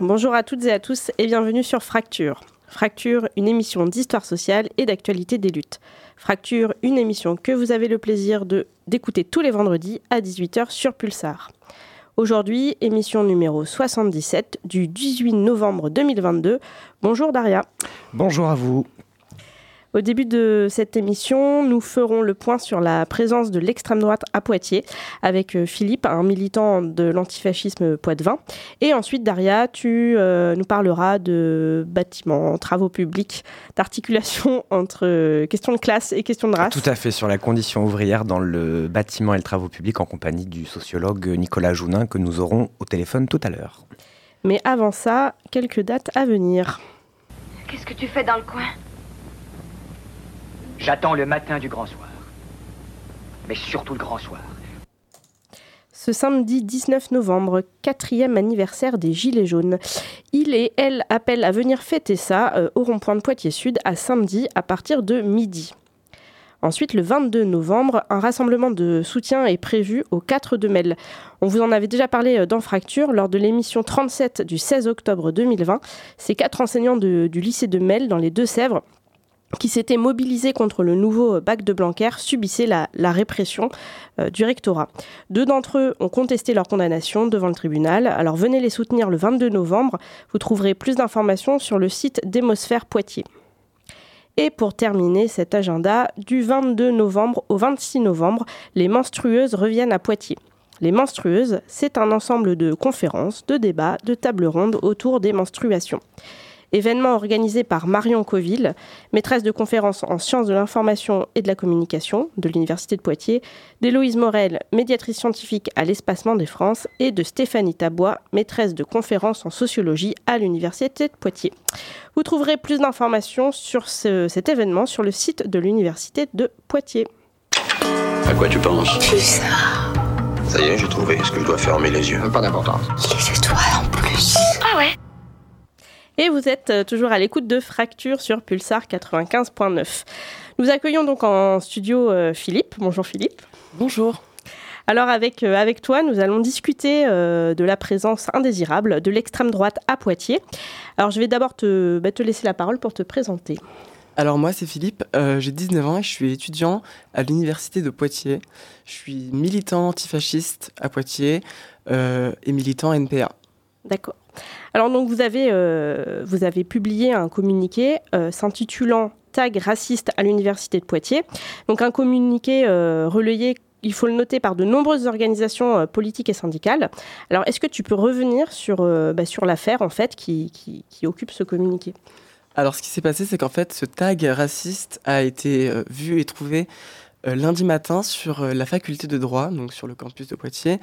Bonjour, à toutes et à tous et bienvenue sur Fracture. Fracture, une émission d'histoire sociale et d'actualité des luttes. Fracture, une émission que vous avez le plaisir d'écouter tous les vendredis à 18h sur Pulsar. Aujourd'hui, émission numéro 77 du 18 novembre 2022. Bonjour Daria. Bonjour à vous. Au début de cette émission, nous ferons le point sur la présence de l'extrême droite à Poitiers avec euh, Philippe, un militant de l'antifascisme poitevin. Et ensuite, Daria, tu euh, nous parleras de bâtiments, travaux publics, d'articulation entre euh, questions de classe et questions de race. Tout à fait, sur la condition ouvrière dans le bâtiment et le travaux publics en compagnie du sociologue Nicolas Jounin que nous aurons au téléphone tout à l'heure. Mais avant ça, quelques dates à venir. Qu'est-ce que tu fais dans le coin? J'attends le matin du grand soir. Mais surtout le grand soir. Ce samedi 19 novembre, quatrième anniversaire des Gilets jaunes. Il et elle appellent à venir fêter ça euh, au rond-point de Poitiers Sud à samedi à partir de midi. Ensuite, le 22 novembre, un rassemblement de soutien est prévu au 4 de Mel. On vous en avait déjà parlé euh, dans Fracture lors de l'émission 37 du 16 octobre 2020. Ces quatre enseignants du lycée de Mel dans les Deux-Sèvres qui s'étaient mobilisés contre le nouveau bac de Blanquer subissaient la, répression euh, du rectorat. Deux d'entre eux ont contesté leur condamnation devant le tribunal. Alors venez les soutenir le 22 novembre. Vous trouverez plus d'informations sur le site d'Hémosphère Poitiers. Et pour terminer cet agenda, du 22 novembre au 26 novembre, les menstrueuses reviennent à Poitiers. Les menstrueuses, c'est un ensemble de conférences, de débats, de tables rondes autour des menstruations événement organisé par Marion Coville, maîtresse de conférences en sciences de l'information et de la communication de l'Université de Poitiers, d'Héloïse Morel, médiatrice scientifique à l'Espacement des France, et de Stéphanie Tabois, maîtresse de conférences en sociologie à l'Université de Poitiers. Vous trouverez plus d'informations sur cet événement sur le site de l'Université de Poitiers. À quoi tu penses? Plus ça. Ça y est, j'ai trouvé. Est-ce que je dois fermer les yeux Pas d'importance. Et vous êtes euh, toujours à l'écoute de Fracture sur Pulsar 95.9. Nous accueillons donc en studio euh, Philippe. Bonjour Philippe. Bonjour. Alors avec, euh, avec toi, nous allons discuter de la présence indésirable de l'extrême droite à Poitiers. Alors je vais d'abord te, bah, te laisser la parole pour te présenter. Alors moi c'est Philippe, j'ai 19 ans et je suis étudiant à l'université de Poitiers. Je suis militant antifasciste à Poitiers et militant NPA. D'accord. Alors donc vous avez, euh, vous avez publié un communiqué euh, s'intitulant Tag raciste à l'université de Poitiers. Donc un communiqué euh, relayé il faut le noter par de nombreuses organisations politiques et syndicales. Alors, est-ce que tu peux revenir sur, bah, l'affaire en fait qui, qui, occupe ce communiqué? Alors, ce qui s'est passé, c'est qu'en fait, ce tag raciste a été vu et trouvé lundi matin sur la faculté de droit, donc sur le campus de Poitiers,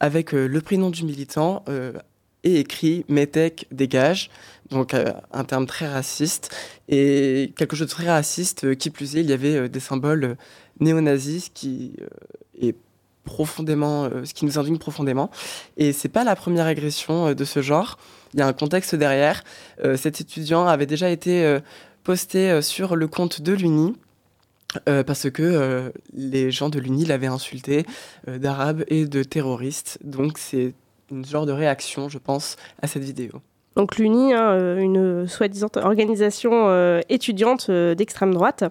avec le prénom du militant et écrit Metec dégage, donc euh, un terme très raciste et quelque chose de très raciste. Euh, qui plus est, il y avait euh, des symboles néo-nazis, qui est profondément, ce qui nous indigne profondément. Et c'est pas la première agression de ce genre. Il y a un contexte derrière. cet étudiant avait déjà été posté sur le compte de l'Uni. parce que les gens de l'Uni l'avaient insulté d'arabe et de terroriste. Donc c'est une genre de réaction, je pense, à cette vidéo. Donc l'UNI, euh, une soi-disant organisation euh, étudiante euh, d'extrême droite.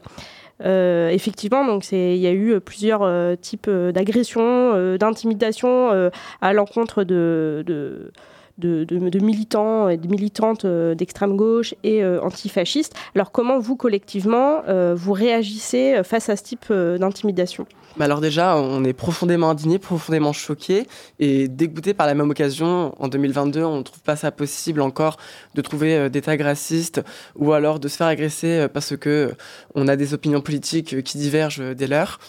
effectivement, donc il y a eu plusieurs types d'agressions, d'intimidation à l'encontre de de, militants et de militantes d'extrême gauche et antifascistes. Alors comment vous, collectivement, vous réagissez face à ce type d'intimidation? Bah alors déjà, on est profondément indigné, profondément choqué et dégoûté par la même occasion. En 2022, on ne trouve pas ça possible encore de trouver euh, des tags racistes ou alors de se faire agresser euh, parce que euh, on a des opinions politiques qui divergent des leurs.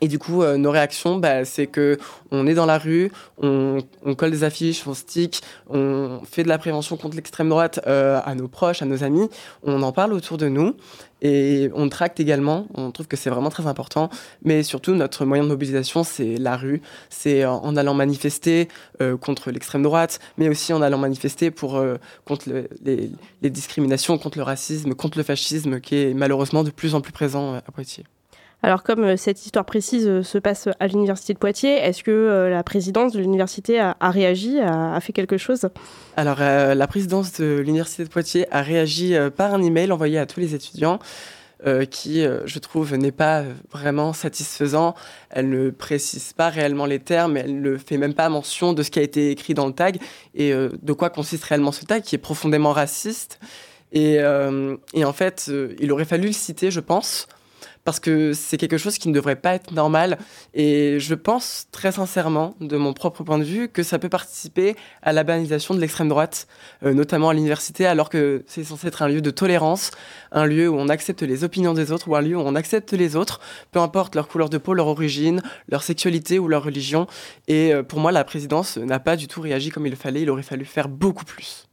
Et du coup, nos réactions, bah, c'est que on est dans la rue, on, on, colle des affiches, on stick, on fait de la prévention contre l'extrême droite à nos proches, à nos amis, on en parle autour de nous. Et on tracte également, on trouve que c'est vraiment très important, mais surtout notre moyen de mobilisation, c'est la rue, c'est en allant manifester euh, contre l'extrême droite, mais aussi en allant manifester pour, euh, contre les, discriminations, contre le racisme, contre le fascisme qui est malheureusement de plus en plus présent euh, à Poitiers. Alors comme cette histoire précise se passe à l'université de Poitiers, est-ce que la présidence de l'université a, réagi, a, fait quelque chose? Alors la présidence de l'université de Poitiers a réagi par un email envoyé à tous les étudiants. Euh, qui, euh, je trouve, n'est pas vraiment satisfaisant. Elle ne précise pas réellement les termes, elle ne fait même pas mention de ce qui a été écrit dans le tag et euh, de quoi consiste réellement ce tag, qui est profondément raciste. Et en fait, il aurait fallu le citer, je pense, parce que c'est quelque chose qui ne devrait pas être normal. Et je pense très sincèrement, de mon propre point de vue, que ça peut participer à la banalisation de l'extrême droite, euh, notamment à l'université, alors que c'est censé être un lieu de tolérance, un lieu où on accepte les opinions des autres, ou un lieu où on accepte les autres, peu importe leur couleur de peau, leur origine, leur sexualité ou leur religion. Et euh, pour moi, la présidence n'a pas du tout réagi comme il fallait, il aurait fallu faire beaucoup plus.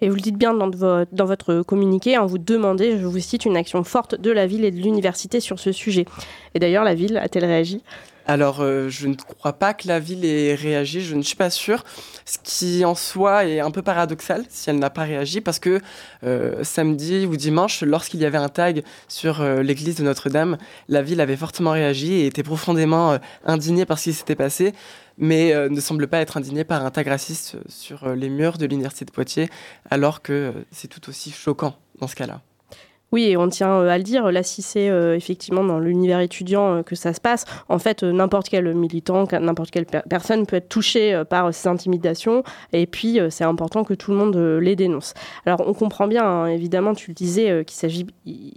Et vous le dites bien dans, votre communiqué, en vous demandez, je vous cite, une action forte de la ville et de l'université sur ce sujet. Et d'ailleurs, la ville a-t-elle réagi? Alors, euh, je ne crois pas que la ville ait réagi, je ne suis pas sûre. Ce qui en soi est un peu paradoxal si elle n'a pas réagi, parce que euh, samedi ou dimanche, lorsqu'il y avait un tag sur euh, l'église de Notre-Dame, la ville avait fortement réagi et était profondément indignée par ce qui s'était passé, mais ne semble pas être indignée par un tag raciste sur les murs de l'université de Poitiers, alors que c'est tout aussi choquant dans ce cas-là. Oui, et on tient euh, à le dire, là, si c'est euh, effectivement dans l'univers étudiant euh, que ça se passe, en fait, n'importe quel militant, n'importe quelle personne peut être touchée par ces intimidations, et puis c'est important que tout le monde les dénonce. Alors, on comprend bien, hein, évidemment, tu le disais, qu'il s'agit,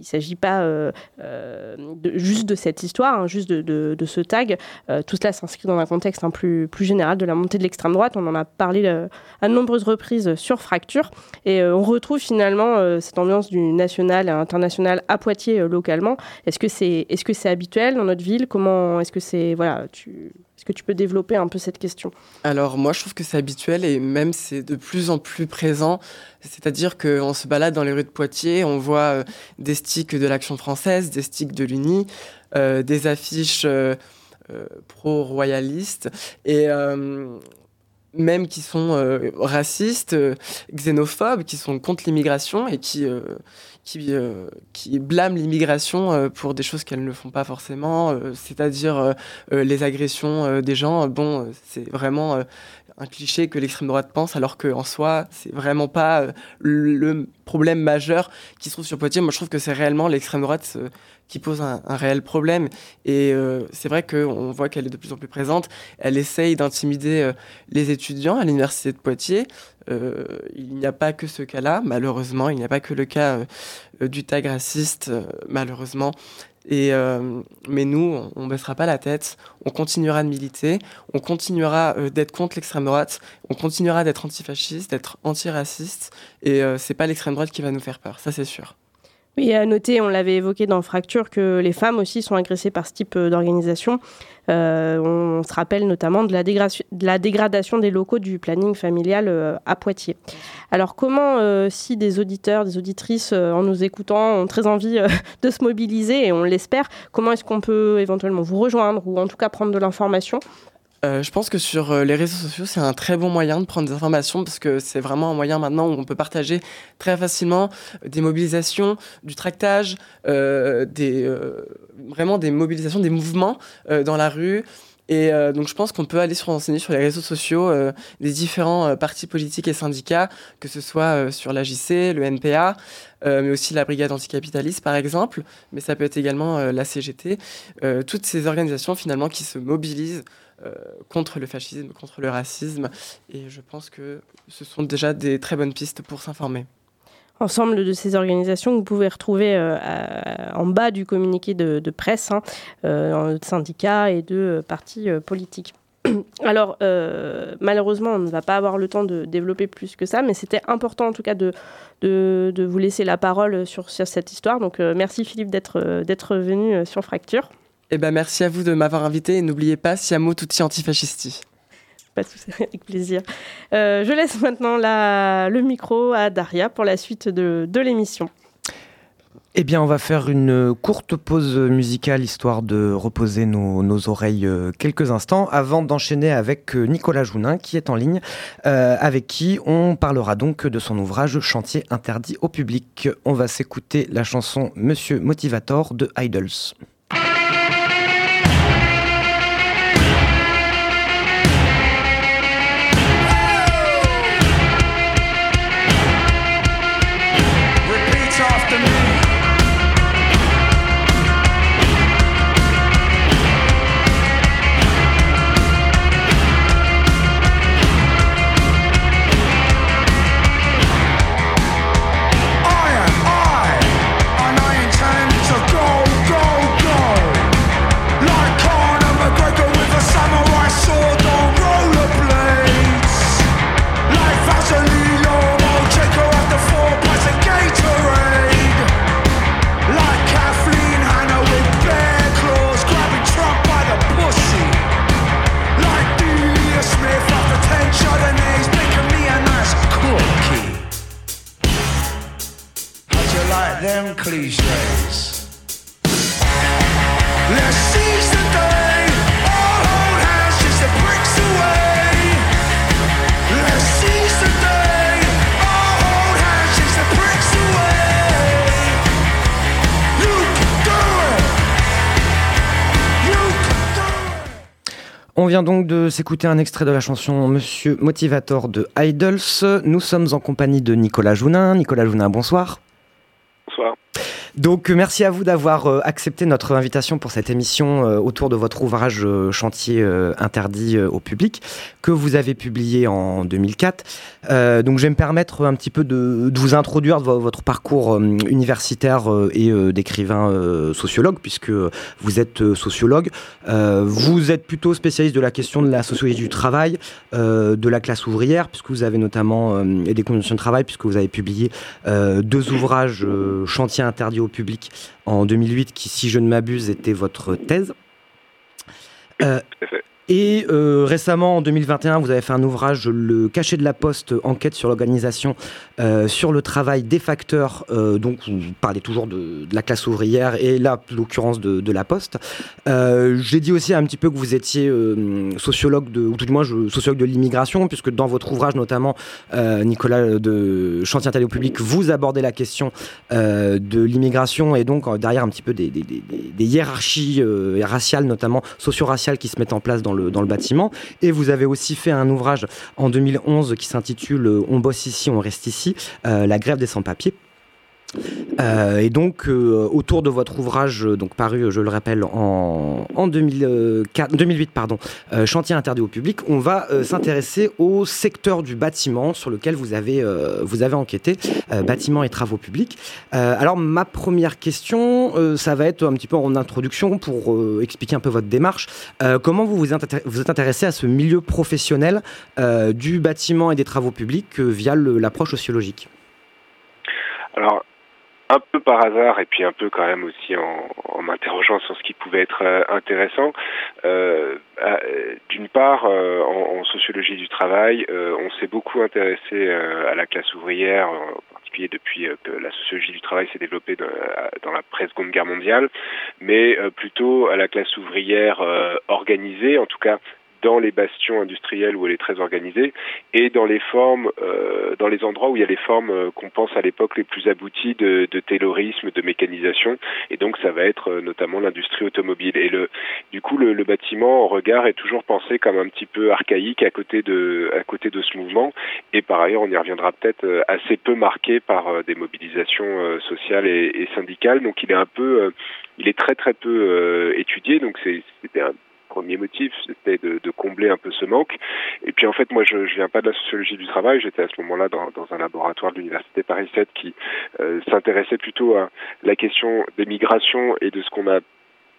s'agit pas juste de cette histoire, hein, juste de, ce tag. tout cela s'inscrit dans un contexte un plus, plus général de la montée de l'extrême droite. On en a parlé à de nombreuses reprises sur Fracture, et on retrouve finalement cette ambiance du national international à Poitiers euh, localement. Est-ce que c'est est-ce que habituel dans notre ville? Comment est-ce que c'est voilà tu est-ce que tu peux développer un peu cette question? Alors moi je trouve que c'est habituel et même c'est de plus en plus présent. C'est-à-dire qu'on se balade dans les rues de Poitiers, on voit euh, des sticks de l'Action française, des sticks de l'Uni, euh, des affiches pro-royalistes et même qui sont racistes, xénophobes, qui sont contre l'immigration et qui qui, euh, qui blâment l'immigration euh, pour des choses qu'elles ne font pas forcément, euh, c'est-à-dire les agressions des gens. Bon, c'est vraiment un cliché que l'extrême droite pense, alors qu'en soi, c'est vraiment pas le problème majeur qui se trouve sur Poitiers. Moi, je trouve que c'est réellement l'extrême droite qui pose un, réel problème. Et c'est vrai qu'on voit qu'elle est de plus en plus présente. Elle essaye d'intimider les étudiants à l'université de Poitiers. Euh, il n'y a pas que ce cas-là, malheureusement. Il n'y a pas que le cas euh, du tag raciste, euh, malheureusement. Et, mais nous, on ne baissera pas la tête, on continuera de militer, on continuera d'être contre l'extrême droite, on continuera d'être antifasciste, d'être antiraciste, et c'est pas l'extrême droite qui va nous faire peur, ça c'est sûr. Oui, à noter, on l'avait évoqué dans Fracture, que les femmes aussi sont agressées par ce type euh, d'organisation. Euh, on se rappelle notamment de la, de la, dégradation des locaux du planning familial euh, à Poitiers. Alors comment, si des auditeurs, des auditrices, en nous écoutant, ont très envie de se mobiliser, et on l'espère, comment est-ce qu'on peut éventuellement vous rejoindre ou en tout cas prendre de l'information euh, je pense que sur euh, les réseaux sociaux, c'est un très bon moyen de prendre des informations parce que c'est vraiment un moyen maintenant où on peut partager très facilement des mobilisations, du tractage, euh, vraiment des mobilisations, des mouvements dans la rue. Et donc je pense qu'on peut aller se renseigner sur les réseaux sociaux des différents partis politiques et syndicats, que ce soit sur l'AJC, le NPA, mais aussi la Brigade anticapitaliste par exemple, mais ça peut être également la CGT. toutes ces organisations finalement qui se mobilisent contre le fascisme, contre le racisme. Et je pense que ce sont déjà des très bonnes pistes pour s'informer. Ensemble de ces organisations vous pouvez retrouver euh, en bas du communiqué de, presse, hein, euh, de syndicats et de partis politiques. Alors, malheureusement, on ne va pas avoir le temps de développer plus que ça, mais c'était important en tout cas de, de, vous laisser la parole sur cette histoire. Donc, merci Philippe d'être venu sur Fracture. Eh ben, merci à vous de m'avoir invité et n'oubliez pas Siamo tutti antifascisti. Pas de souci, avec plaisir. Euh, je laisse maintenant la, le micro à Daria pour la suite de, de l'émission. Eh bien, on va faire une courte pause musicale histoire de reposer nos, nos oreilles euh, quelques instants avant d'enchaîner avec euh, Nicolas Jounin qui est en ligne, euh, avec qui on parlera donc de son ouvrage Chantier interdit au public. On va s'écouter la chanson Monsieur Motivator de Idols. Vient donc de s'écouter un extrait de la chanson Monsieur Motivator de Idols. Nous sommes en compagnie de Nicolas Jounin. Nicolas Jounin, bonsoir. Bonsoir. Donc euh, merci à vous d'avoir euh, accepté notre invitation pour cette émission euh, autour de votre ouvrage Chantier interdit au public que vous avez publié en 2004. Euh, donc je vais me permettre un petit peu de, de vous introduire vo- votre parcours universitaire et d'écrivain sociologue puisque vous êtes sociologue. Vous êtes plutôt spécialiste de la question de la sociologie du travail, de la classe ouvrière puisque vous avez notamment et des conditions de travail puisque vous avez publié deux ouvrages Chantier interdit au public en 2008 qui, si je ne m'abuse, était votre thèse. Euh. Et euh, récemment, en 2021, vous avez fait un ouvrage, Le cachet de la poste, enquête sur l'organisation, euh, sur le travail des facteurs. euh, donc, vous parlez toujours de, la classe ouvrière et là, l'occurrence de, la poste. J'ai dit aussi un petit peu que vous étiez sociologue, de, ou tout du moins sociologue de l'immigration, puisque dans votre ouvrage, notamment, Nicolas de Chantier interdit public, vous abordez la question de l'immigration et donc derrière un petit peu des, des- hiérarchies raciales, notamment socio-raciales, qui se mettent en place dans dans le bâtiment. Et vous avez aussi fait un ouvrage en 2011 qui s'intitule euh, On bosse ici, on reste ici, euh, la grève des sans-papiers. Euh, et donc, euh, autour de votre ouvrage, euh, donc paru, je le rappelle, en, en 2004 2008, pardon, Chantier interdit au public, on va s'intéresser au secteur du bâtiment sur lequel vous avez, vous avez enquêté, bâtiment et travaux publics. Alors, ma première question, ça va être un petit peu en introduction pour expliquer un peu votre démarche. Comment vous vous, vous êtes intéressé à ce milieu professionnel du bâtiment et des travaux publics via l'approche sociologique? Alors, un peu par hasard et puis un peu quand même aussi en, en m'interrogeant sur ce qui pouvait être euh, intéressant. Euh, D'une part, euh, en, en sociologie du travail, euh, on s'est beaucoup intéressé à la classe ouvrière, en particulier depuis que la sociologie du travail s'est développée dans, dans la pré-seconde guerre mondiale, mais plutôt à la classe ouvrière organisée, en tout cas dans les bastions industriels où elle est très organisée et dans les formes, euh, dans les endroits où il y a les formes euh, qu'on pense à l'époque les plus abouties de, de taylorisme, de mécanisation, et donc ça va être euh, notamment l'industrie automobile. Et le, du coup, le, le bâtiment en regard est toujours pensé comme un petit peu archaïque à côté de, à côté de ce mouvement, et par ailleurs, on y reviendra peut-être euh, assez peu marqué par des mobilisations sociales et, syndicales. Donc, il est un peu, il est très très peu euh, étudié. Donc, c'est c'était un premier motif, c'était de, combler un peu ce manque. Et puis en fait, moi, je, je viens pas de la sociologie du travail. J'étais à ce moment-là dans, un laboratoire de l'université Paris 7 qui euh, s'intéressait plutôt à la question des migrations et de ce qu'on a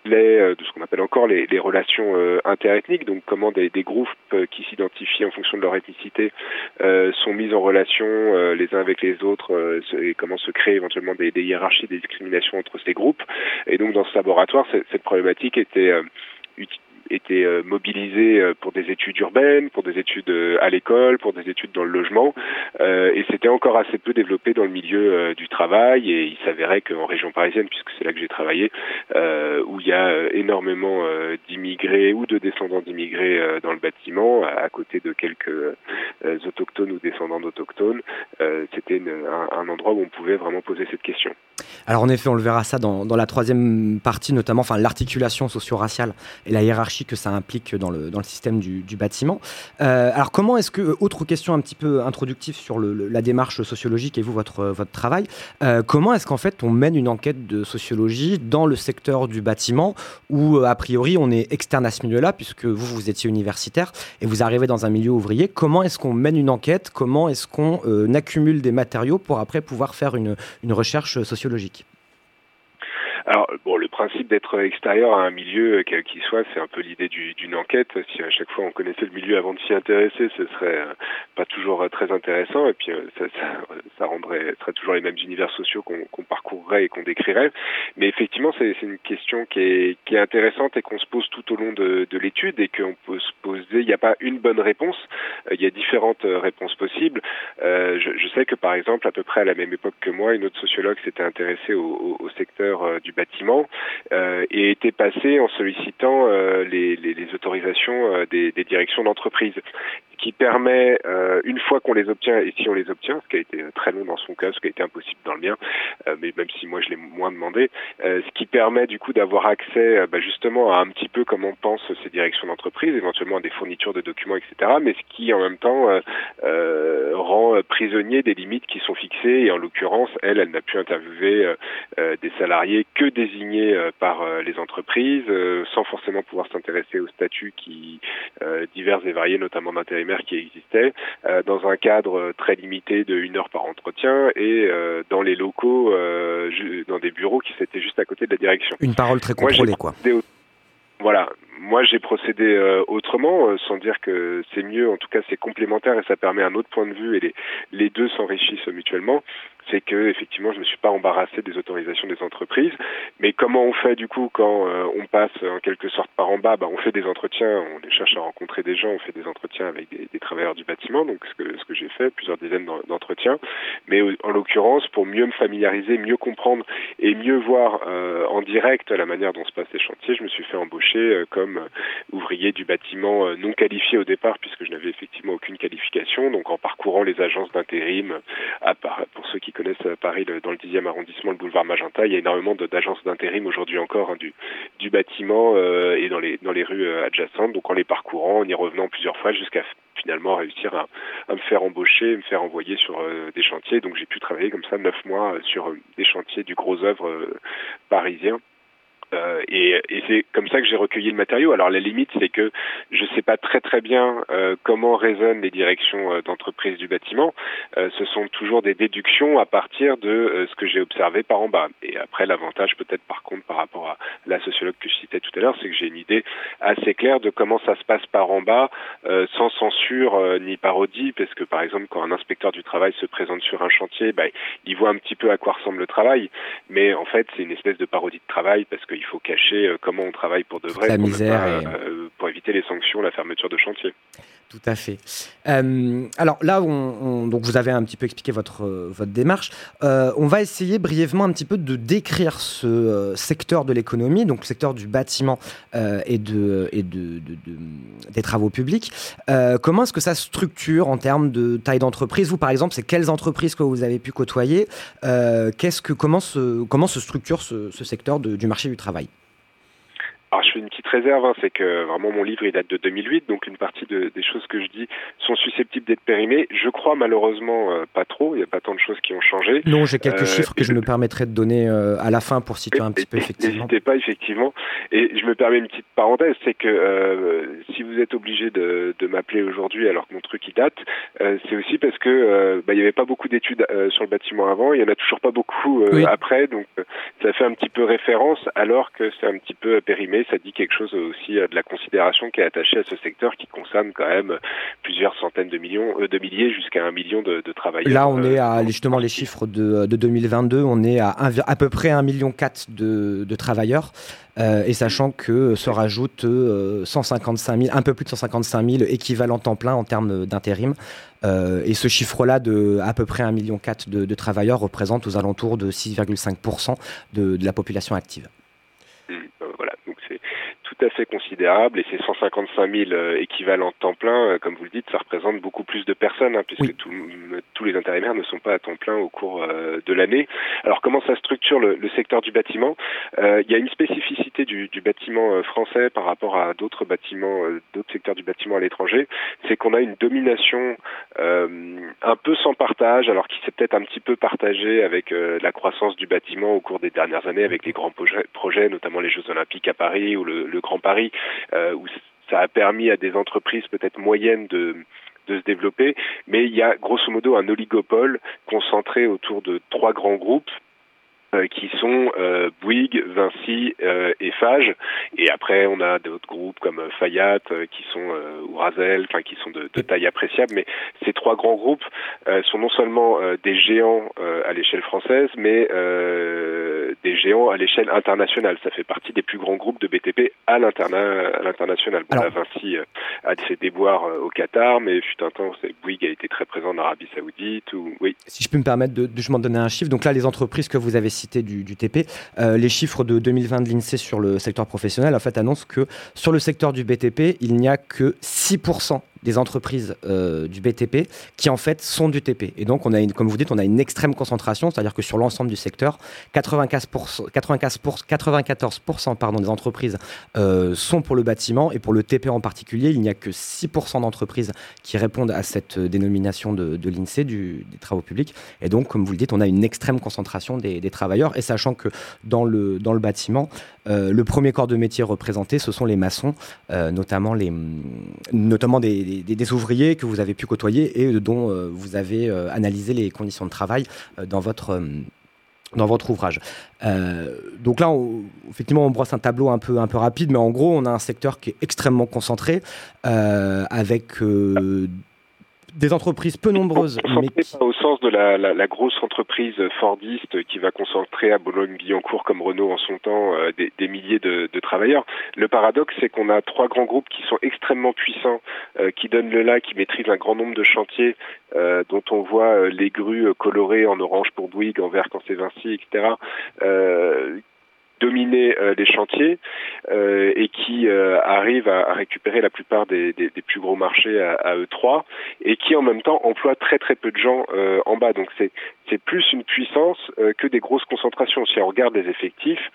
de ce qu'on appelle encore les, relations euh, interethniques, donc comment des, groupes euh, qui s'identifient en fonction de leur ethnicité euh, sont mis en relation euh, les uns avec les autres euh, et comment se créent éventuellement des, des, hiérarchies, des discriminations entre ces groupes. Et donc dans ce laboratoire, cette problématique était était euh, mobilisé euh, pour des études urbaines, pour des études euh, à l'école, pour des études dans le logement, et c'était encore assez peu développé dans le milieu du travail. Et il s'avérait qu'en région parisienne, puisque c'est là que j'ai travaillé, où il y a énormément d'immigrés ou de descendants d'immigrés dans le bâtiment, à, côté de quelques autochtones ou descendants d'autochtones, c'était un, un, endroit où on pouvait vraiment poser cette question. Alors en effet, on le verra ça dans, dans la troisième partie, notamment, enfin l'articulation socio-raciale et la hiérarchie que ça implique dans le, dans le système du, du bâtiment. Euh, alors comment est-ce que, autre question un petit peu introductive sur la démarche sociologique et vous, votre, votre travail, euh, comment est-ce qu'en fait on mène une enquête de sociologie dans le secteur du bâtiment où a priori on est externe à ce milieu-là puisque vous, vous étiez universitaire et vous arrivez dans un milieu ouvrier, comment est-ce qu'on mène une enquête, comment est-ce qu'on euh, accumule des matériaux pour après pouvoir faire une, une recherche sociologique? Alors, bon, le principe d'être extérieur à un milieu, quel qu'il soit, c'est un peu l'idée d'une enquête. Si à chaque fois on connaissait le milieu avant de s'y intéresser, ce serait euh, pas toujours très intéressant, et puis euh, ça, ça, ça rendrait serait toujours les mêmes univers sociaux qu'on qu parcourrait et qu'on décrirait. Mais effectivement, c'est une question qui est, qui est intéressante et qu'on se pose tout au long de, de l'étude et qu'on peut se poser il n'y a pas une bonne réponse, euh, il y a différentes euh, réponses possibles. Euh, je, je sais que par exemple, à peu près à la même époque que moi, une autre sociologue s'était intéressée au, au- au secteur euh, du bâtiment euh, et était passée en sollicitant euh, les autorisations euh, des, des directions d'entreprise qui permet, euh, une fois qu'on les obtient, et si on les obtient, ce qui a été euh, très long dans son cas, ce qui a été impossible dans le mien, euh, mais même si moi je l'ai moins demandé, euh, ce qui permet du coup d'avoir accès euh, bah, justement à un petit peu comment pensent ces directions d'entreprise, éventuellement à des fournitures de documents, etc., mais ce qui en même temps euh, rend prisonnier des limites qui sont fixées, et en l'occurrence, elle, elle n'a pu interviewer des salariés que désignés par les entreprises, sans forcément pouvoir s'intéresser aux statuts qui divers et variés, notamment d'intérimaires qui existaient, euh, dans un cadre euh, très limité de une heure par entretien et euh, dans les locaux, dans des bureaux qui étaient juste à côté de la direction. Une parole très Moi, contrôlée, quoi. Voilà. Moi, j'ai procédé euh, autrement, euh, sans dire que c'est mieux. En tout cas, c'est complémentaire et ça permet un autre point de vue et les, deux s'enrichissent mutuellement. C'est que effectivement, je me suis pas embarrassé des autorisations des entreprises. Mais comment on fait du coup quand euh, on passe en quelque sorte par en bas? Bah, On fait des entretiens, on cherche à rencontrer des gens, on fait des entretiens avec des, travailleurs du bâtiment. Donc ce que ce que j'ai fait, plusieurs dizaines d'en- d'entretiens. Mais en l'occurrence, pour mieux me familiariser, mieux comprendre et mieux voir en direct la manière dont se passent les chantiers, je me suis fait embaucher euh, comme euh, ouvrier du bâtiment euh, non qualifié au départ puisque je n'avais effectivement aucune qualification. Donc en parcourant les agences d'intérim, euh, pour ceux qui connaissent Paris dans le 10e arrondissement, le boulevard Magenta, il y a énormément d'agences d'intérim aujourd'hui encore hein, du, bâtiment et dans les dans les rues adjacentes. Donc en les parcourant, en y revenant plusieurs fois jusqu'à finalement réussir à, me faire embaucher, me faire envoyer sur des chantiers. Donc j'ai pu travailler comme ça neuf mois sur des chantiers du gros œuvre parisien. Euh, et c'est comme ça que j'ai recueilli le matériau. Alors la limite, c'est que je sais pas très très bien euh, comment résonnent les directions euh, d'entreprise du bâtiment. Euh, ce sont toujours des déductions à partir de ce que j'ai observé par en bas. Et après, l'avantage peut-être par contre par rapport à la sociologue que je citais tout à l'heure, c'est que j'ai une idée assez claire de comment ça se passe par en bas, sans censure ni parodie, parce que par exemple, quand un inspecteur du travail se présente sur un chantier, bah, il voit un petit peu à quoi ressemble le travail, mais en fait, c'est une espèce de parodie de travail parce qu'il faut cacher euh, comment on travaille pour de vrai, la pour, ne misère pas, et- euh, pour éviter les sanctions, la fermeture de chantier. Tout à fait. Euh, alors là, on, on- donc vous avez un petit peu expliqué votre, votre démarche. Euh, on va essayer brièvement un petit peu de décrire ce euh, secteur de l'économie, donc le secteur du bâtiment et, de, et de, de- de- des travaux publics. Comment est-ce que ça se structure en termes de taille d'entreprise? Vous, par exemple, c'est quelles entreprises que vous avez pu côtoyer? Qu'est-ce que, comment, se, comment se structure ce, ce secteur du marché du travail? travail. Alors je fais une petite réserve, hein, c'est que vraiment mon livre il date de 2008, donc une partie de- des choses que je dis sont susceptibles d'être périmées. Je crois malheureusement euh, pas trop, il n'y a pas tant de choses qui ont changé. Non, j'ai quelques Euh, chiffres que je me permettrai de donner euh, à la fin pour situer un petit peu effectivement. N'hésitez pas, effectivement. Et je me permets une petite parenthèse, c'est que euh, si vous êtes obligé de, de m'appeler aujourd'hui alors que mon truc il date, euh, c'est aussi parce que bah, il n'y avait pas beaucoup d'études euh, sur le bâtiment avant, il y en a toujours pas beaucoup euh, Oui. après, donc ça fait un petit peu référence alors que c'est un petit peu périmé. Ça dit quelque chose aussi euh, de la considération qui est attachée à ce secteur qui concerne quand même plusieurs centaines de millions, euh, de milliers jusqu'à un million de, de travailleurs. Là, on est euh, à justement les chiffres de, de 2022, on est à, un à peu près 1,4 million de, de travailleurs. Euh, et sachant que se rajoutent euh, 155 000, un peu plus de 155 000 équivalents temps plein en termes d'intérim. Euh, et ce chiffre-là de à peu près 1,4 million de, de travailleurs représente aux alentours de 6,5% de, de la population active. Mm, euh, Voilà, donc c'est tout à fait considérable et ces 155 000 euh, équivalents temps plein, euh, comme vous le dites, ça représente beaucoup plus de personnes, hein, puisque Oui. tout- tous les intérimaires ne sont pas à temps plein au cours euh, de l'année. Alors comment ça structure le, le secteur du bâtiment? Euh, Il y a une spécificité du, du bâtiment français par rapport à d'autres bâtiments, d'autres secteurs du bâtiment à l'étranger, c'est qu'on a une domination euh, un peu sans partage, alors qui s'est peut-être un petit peu partagée avec euh, la croissance du bâtiment au cours des dernières années, avec les grands projets, projets notamment les Jeux Olympiques à Paris ou le, le Grand Paris, euh, où ça a permis à des entreprises peut-être moyennes de se développer, mais il y a grosso modo un oligopole concentré autour de trois grands groupes qui sont euh, Bouygues, Vinci euh, et Fage. Et après, on a d'autres groupes comme euh, Fayat, euh, qui sont euh, ou Razel, enfin qui sont de, de taille appréciable. Mais ces trois grands groupes euh, sont non seulement euh, des géants euh, à l'échelle française, mais euh, des géants à l'échelle internationale. Ça fait partie des plus grands groupes de BTP à l'interna- à l'international. Bon, là, Vinci euh, a fait déboire euh, au Qatar, mais fut un temps, Bouygues a été très présent en Arabie Saoudite. Ou... Oui. Si je peux me permettre de, de justement donner un chiffre, donc là, les entreprises que vous avez citées du, TP, euh, les chiffres de 2020 de l'INSEE sur le secteur professionnel, en fait, annoncent que sur le secteur du BTP, il n'y a que 6% des entreprises euh, du BTP qui, en fait, sont du TP. Et donc, on a une, comme vous dites, on a une extrême concentration, c'est-à-dire que sur l'ensemble du secteur, 95%, 95%, 94% pardon, des entreprises euh, sont pour le bâtiment et pour le TP en particulier, il n'y a que 6% d'entreprises qui répondent à cette euh, dénomination de, l'INSEE, des travaux publics. Et donc, comme vous le dites, on a une extrême concentration des, des travailleurs. Et sachant que dans le, dans le bâtiment, euh, le premier corps de métier représenté, ce sont les maçons, euh, notamment, notamment des, ouvriers que vous avez pu côtoyer et dont euh, vous avez analysé les conditions de travail euh, dans votre... ouvrage. Donc là, effectivement, on brosse un tableau un peu, rapide, mais en gros, on a un secteur qui est extrêmement concentré, avec des entreprises peu nombreuses, mais qui- pas au sens de la, la, la grosse entreprise fordiste qui va concentrer à Boulogne-Billancourt comme Renault en son temps euh, des, des milliers de, de travailleurs. Le paradoxe, c'est qu'on a trois grands groupes qui sont extrêmement puissants, euh, qui donnent le là, qui maîtrisent un grand nombre de chantiers, euh, dont on voit euh, les grues euh, colorées en orange pour Bouygues, en vert quand c'est Vinci, etc. Dominer euh, les chantiers euh, et qui euh, arrivent à, à récupérer la plupart des, des, des plus gros marchés à, à eux trois et qui en même temps emploient très très peu de gens en bas. Donc c'est c'est plus une puissance que des grosses concentrations. Si on regarde les effectifs,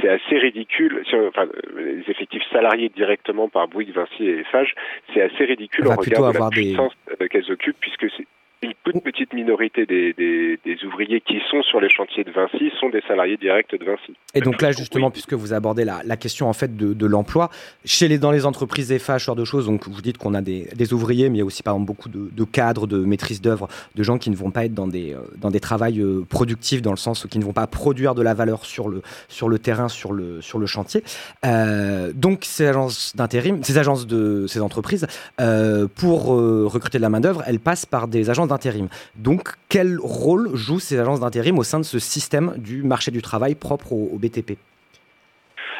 c'est assez ridicule. Si on- enfin, les effectifs salariés directement par Bouygues, Vinci et Eiffage, c'est assez ridicule On au va plutôt regard de la des- puissance qu'elles occupent, puisque c'est une toute petite minorité des, des, des ouvriers qui sont sur les chantiers de Vinci sont des salariés directs de Vinci. Et donc là, Oui. justement, puisque vous abordez la, la question en fait de, de l'emploi, chez les, dans les entreprises FH, ce genre de choses, donc vous dites qu'on a des, des ouvriers, mais il y a aussi par exemple beaucoup de, de cadres, de maîtrise d'œuvre, de gens qui ne vont pas être dans des, euh, dans des travails euh, productifs, dans le sens où qui ne vont pas produire de la valeur sur le, sur le terrain, sur le, sur le chantier. Euh, donc ces agences d'intérim, ces agences de ces entreprises, euh, pour euh, recruter de la main d'œuvre, elles passent par des agences Donc quel rôle jouent ces agences d'intérim au sein de ce système du marché du travail propre au, BTP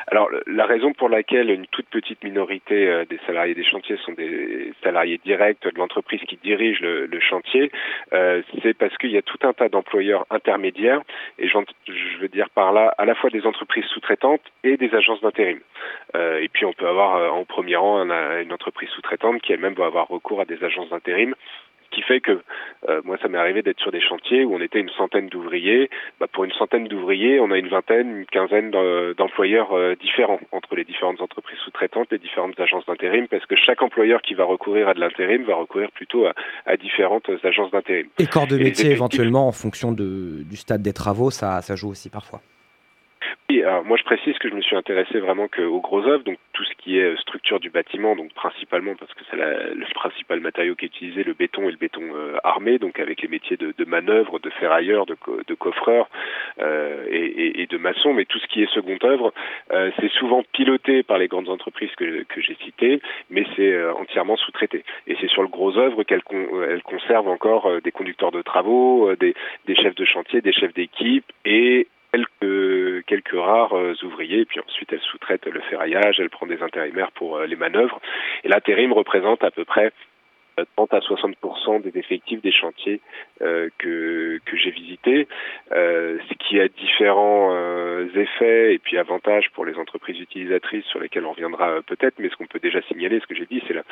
Alors, la raison pour laquelle une toute petite minorité euh, des salariés des chantiers sont des salariés directs de l'entreprise qui dirige le, chantier, euh, c'est parce qu'il y a tout un tas d'employeurs intermédiaires, et je veux dire par là à la fois des entreprises sous-traitantes et des agences d'intérim. Euh, et puis, on peut avoir en premier rang un- une entreprise sous-traitante qui elle-même va avoir recours à des agences d'intérim. Ce qui fait que euh, moi, ça m'est arrivé d'être sur des chantiers où on était une centaine d'ouvriers. Bah, pour une centaine d'ouvriers, on a une vingtaine, une quinzaine d'em- d'employeurs euh, différents entre les différentes entreprises sous-traitantes, les différentes agences d'intérim, parce que chaque employeur qui va recourir à de l'intérim va recourir plutôt à, à différentes agences d'intérim. Et corps de métier éventuellement en fonction de, du stade des travaux, ça, ça joue aussi parfois. Alors moi je précise que je me suis intéressé vraiment que aux gros œuvres, donc tout ce qui est euh, structure du bâtiment, donc principalement parce que c'est le principal matériau qui est utilisé, le béton et le béton euh, armé, donc avec les métiers de, manœuvre, de ferrailleur, de, de coffreur euh, et, de maçon, mais tout ce qui est second œuvre, c'est souvent piloté par les grandes entreprises que, j'ai citées, mais c'est entièrement sous-traité. Et c'est sur le gros œuvre qu'elles con- conservent encore des conducteurs de travaux, des chefs de chantier, des chefs d'équipe et quelques, quelques rares euh, ouvriers, puis ensuite elle sous-traite le ferraillage, elle prend des intérimaires pour euh, les manœuvres. Et l'intérim représente à peu près 30 à 60% des effectifs des chantiers euh, que, que j'ai visités, euh, ce qui a différents euh, effets et puis avantages pour les entreprises utilisatrices sur lesquelles on reviendra euh, peut-être, mais ce qu'on peut déjà signaler, ce que j'ai dit, c'est la,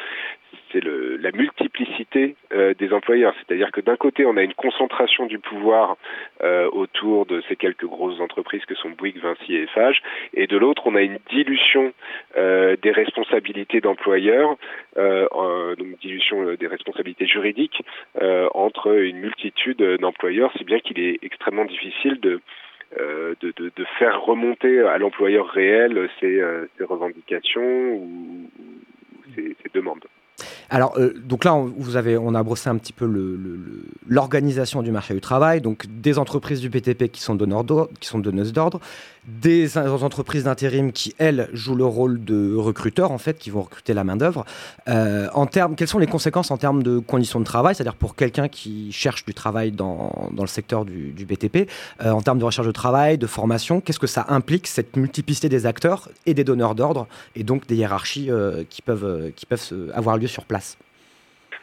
c'est le, la multiplicité euh, des employeurs. C'est-à-dire que d'un côté, on a une concentration du pouvoir euh, autour de ces quelques grosses entreprises que sont Bouygues, Vinci et Eiffage, et de l'autre, on a une dilution euh, des responsabilités d'employeurs, euh, euh, donc dilution euh, des responsabilités juridiques euh, entre une multitude euh, d'employeurs, si bien qu'il est extrêmement difficile de euh, faire remonter à l'employeur réel ses, euh, revendications ou, ses demandes. Alors, euh, donc là, on, vous avez, on a brossé un petit peu l'organisation du marché du travail, donc des entreprises du BTP qui sont donneuses d'ordre, des en- entreprises d'intérim qui, elles, jouent le rôle de recruteurs, en fait, qui vont recruter la main-d'œuvre. Euh, en termes, quelles sont les conséquences en termes de conditions de travail, c'est-à-dire pour quelqu'un qui cherche du travail dans, dans le secteur du, du BTP, euh, en termes de recherche de travail, de formation, qu'est-ce que ça implique, cette multiplicité des acteurs et des donneurs d'ordre, et donc des hiérarchies qui peuvent, qui peuvent avoir lieu sur place?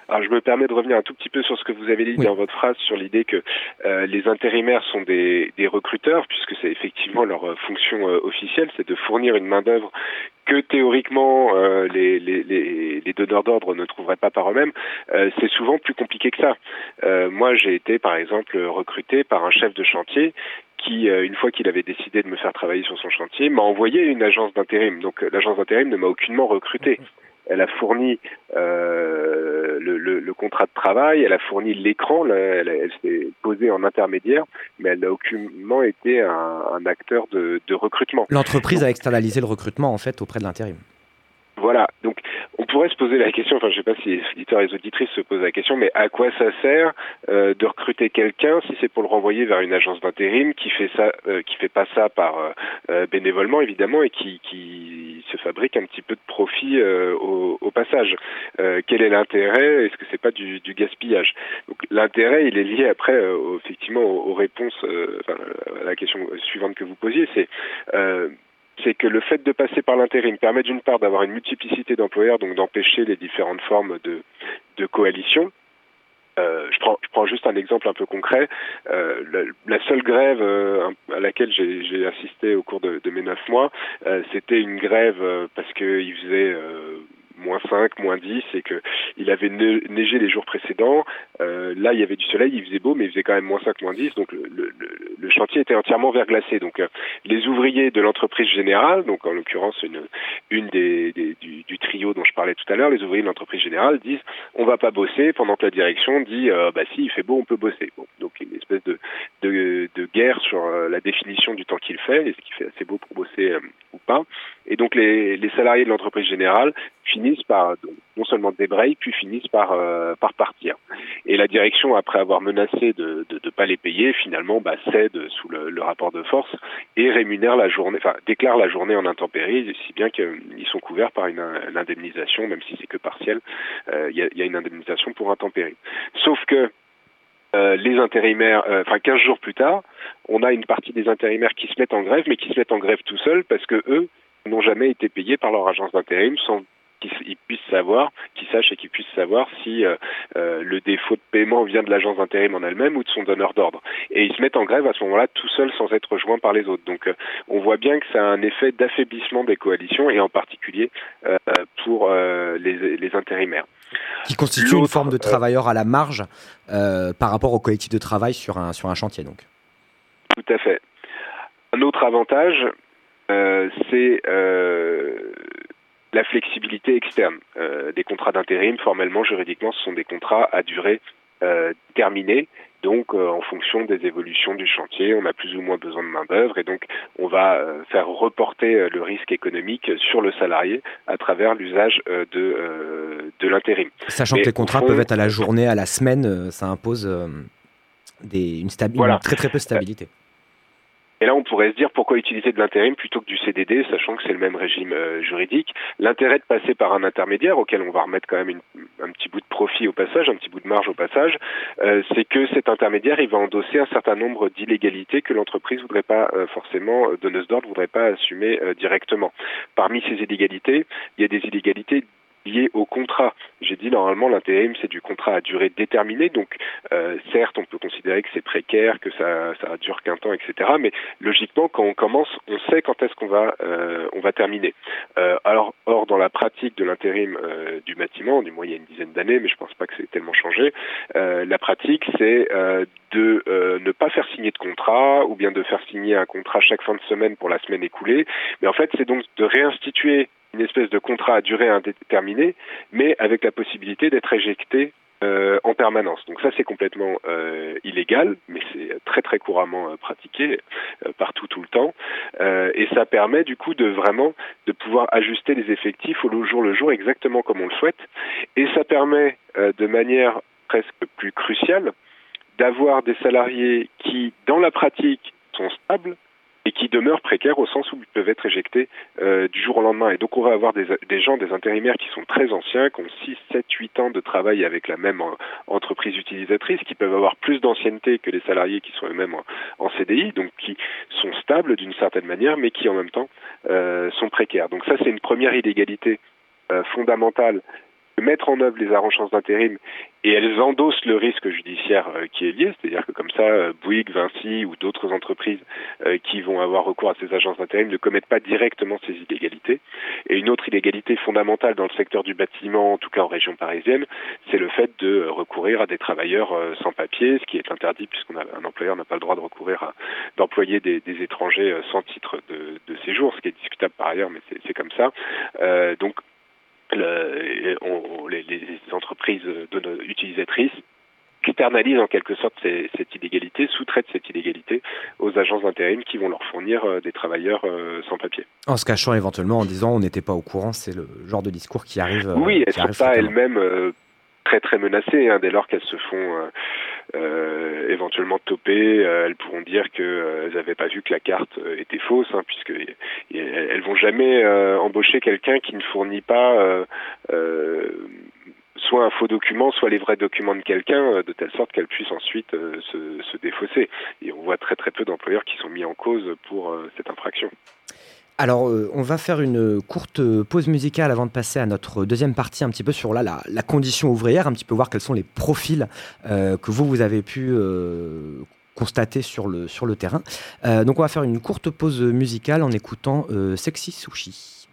Alors je me permets de revenir un tout petit peu sur ce que vous avez dit Oui. dans votre phrase sur l'idée que euh, les intérimaires sont des, des recruteurs, puisque c'est effectivement leur euh, fonction euh, officielle, c'est de fournir une main-d'œuvre que théoriquement les, les, les, les donneurs d'ordre ne trouveraient pas par eux-mêmes. C'est souvent plus compliqué que ça. Moi, j'ai été par exemple recruté par un chef de chantier qui, une fois qu'il avait décidé de me faire travailler sur son chantier, m'a envoyé une agence d'intérim. Donc l'agence d'intérim ne m'a aucunement recruté. Elle a fourni euh, le, le, le contrat de travail, elle a fourni l'écran, elle, elle s'est posée en intermédiaire, mais elle n'a aucunement été un, un acteur de, de recrutement. L'entreprise a externalisé le recrutement en fait auprès de l'intérim. Voilà, donc on pourrait se poser la question, enfin je ne sais pas si les auditeurs et les auditrices se posent la question, mais à quoi ça sert euh, de recruter quelqu'un si c'est pour le renvoyer vers une agence d'intérim qui fait ça, euh, qui fait pas ça par euh, euh, bénévolement évidemment et qui, qui se fabrique un petit peu de profit euh, au, au passage. Euh, quel est l'intérêt? Est-ce que c'est pas du, du gaspillage? Donc l'intérêt il est lié après effectivement aux, réponses, enfin, à la question suivante que vous posiez, c'est c'est que le fait de passer par l'intérim permet d'une part d'avoir une multiplicité d'employeurs, donc d'empêcher les différentes formes de, de coalition. Euh, je, prends, je prends juste un exemple un peu concret. Euh, la, la seule grève euh, à laquelle j'ai assisté au cours de, de mes neuf mois, euh, c'était une grève euh, parce qu'il faisait euh, moins 5, moins 10 et que il avait ne- neigé les jours précédents. Euh, là, il y avait du soleil, il faisait beau, mais il faisait quand même moins 5, moins 10. Donc le, le, le- chantier était entièrement verglacé. Donc euh, les ouvriers de l'entreprise générale, donc en l'occurrence une, une des, des- du, du trio dont je parlais tout à l'heure, les ouvriers de l'entreprise générale disent on va pas bosser pendant que la direction dit euh, bah si il fait beau on peut bosser. Donc une espèce de, de, de guerre sur euh, la définition du temps qu'il fait, est-ce qu'il fait assez beau pour bosser euh, ou pas. Et donc les, les salariés de l'entreprise générale finissent par non seulement débrayer, puis finissent par euh, par partir. Et la direction, après avoir menacé de de pas les payer, finalement bah, cède sous le, rapport de force et rémunère la journée, enfin déclare la journée en intempérie, si bien qu'ils sont couverts par une, indemnisation, même si c'est que partiel. euh, Il y, a, une indemnisation pour intempérie. Sauf que euh, les intérimaires, enfin 15 jours plus tard, on a une partie des intérimaires qui se mettent en grève, mais qui se mettent en grève tout seuls parce que eux n'ont jamais été payés par leur agence d'intérim sans qu'ils ils puissent savoir, qu'ils sachent et qu'ils puissent savoir si euh, euh, le défaut de paiement vient de l'agence d'intérim en elle-même ou de son donneur d'ordre. Et ils se mettent en grève à ce moment-là tout seuls sans être rejoints par les autres. Donc euh, on voit bien que ça a un effet d'affaiblissement des coalitions et en particulier pour les, les intérimaires. Qui constitue une forme de travailleur à la marge par rapport au collectif de travail sur un, sur un chantier. Donc. Tout à fait. Un autre avantage, euh, c'est euh, la flexibilité externe. Euh, des contrats d'intérim, formellement, juridiquement, ce sont des contrats à durée euh, terminée. Donc, euh, en fonction des évolutions du chantier, on a plus ou moins besoin de main-d'œuvre et donc on va euh, faire reporter le risque économique sur le salarié à travers l'usage de, de l'intérim. Sachant Mais que les contrats fond- peuvent être à la journée, à la semaine, ça impose des, une, Voilà. une très très peu de stabilité. Et là, on pourrait se dire pourquoi utiliser de l'intérim plutôt que du CDD, sachant que c'est le même régime euh, juridique? L'intérêt de passer par un intermédiaire, auquel on va remettre quand même un petit bout de profit au passage, un petit bout de marge au passage, euh, c'est que cet intermédiaire, il va endosser un certain nombre d'illégalités que l'entreprise voudrait pas euh, forcément, donneuse d'ordre voudrait pas assumer directement. Parmi ces illégalités, il y a des illégalités liées au contrat. J'ai dit normalement l'intérim c'est du contrat à durée déterminée, donc euh, certes on peut considérer que c'est précaire, que ça ça dure qu'un temps, etc. Mais logiquement quand on commence, on sait quand est-ce qu'on va euh, on va terminer. Euh, alors or dans la pratique de l'intérim du bâtiment, du moins il y a une dizaine d'années, mais je pense pas que c'est tellement changé. la pratique c'est de ne pas faire signer de contrat ou bien de faire signer un contrat chaque fin de semaine pour la semaine écoulée. Mais en fait c'est donc de réinstituer une espèce de contrat à durée indéterminée, mais avec la possibilité d'être éjecté euh, en permanence. Donc ça, c'est complètement euh, illégal, mais c'est très très couramment euh, pratiqué partout tout le temps. Et ça permet du coup de vraiment de pouvoir ajuster les effectifs au jour le jour exactement comme on le souhaite. Et ça permet de manière presque plus cruciale d'avoir des salariés qui, dans la pratique, sont stables et qui demeurent précaires au sens où ils peuvent être éjectés euh, du jour au lendemain. Et donc on va avoir des, gens, des intérimaires qui sont très anciens, qui ont 6, 7, 8 ans de travail avec la même euh, entreprise utilisatrice, qui peuvent avoir plus d'ancienneté que les salariés qui sont eux-mêmes en, CDI, donc qui sont stables d'une certaine manière, mais qui en même temps euh, sont précaires. Donc ça c'est une première illégalité fondamentale mettre en œuvre les arrangements d'intérim et elles endossent le risque judiciaire euh, qui est lié, c'est-à-dire que comme ça, euh, Bouygues, Vinci ou d'autres entreprises euh, qui vont avoir recours à ces agences d'intérim ne commettent pas directement ces illégalités. Et une autre illégalité fondamentale dans le secteur du bâtiment, en tout cas en région parisienne, c'est le fait de recourir à des travailleurs sans papier, ce qui est interdit puisqu'un employeur n'a pas le droit de recourir à d'employer des, des étrangers sans titre de, de séjour, ce qui est discutable par ailleurs, mais c'est c'est comme ça. Euh, donc le, on, les, les entreprises de, de, utilisatrices externalisent en quelque sorte ces, cette illégalité, sous-traitent cette illégalité aux agences d'intérim qui vont leur fournir euh, des travailleurs euh, sans papier. En se cachant éventuellement en disant on n'était pas au courant, c'est le genre de discours qui arrive. euh, oui, elles ne sont pas elles-mêmes très très menacées hein, dès lors qu'elles se font euh, euh, éventuellement toper. euh, elles pourront dire qu'elles n'avaient pas vu que la carte euh, était fausse, hein, puisque elles vont jamais euh, embaucher quelqu'un qui ne fournit pas euh, euh, soit un faux document, soit les vrais documents de quelqu'un, euh, de telle sorte qu'elle puisse ensuite euh, se, se défausser. Et on voit très très peu d'employeurs qui sont mis en cause pour euh, cette infraction. Alors, euh, on va faire une courte pause musicale avant de passer à notre deuxième partie, un petit peu sur la, la condition ouvrière, un petit peu voir quels sont les profils euh, que vous, vous avez pu euh, constater sur le, terrain. Donc, on va faire une courte pause musicale en écoutant Sexy Sushi.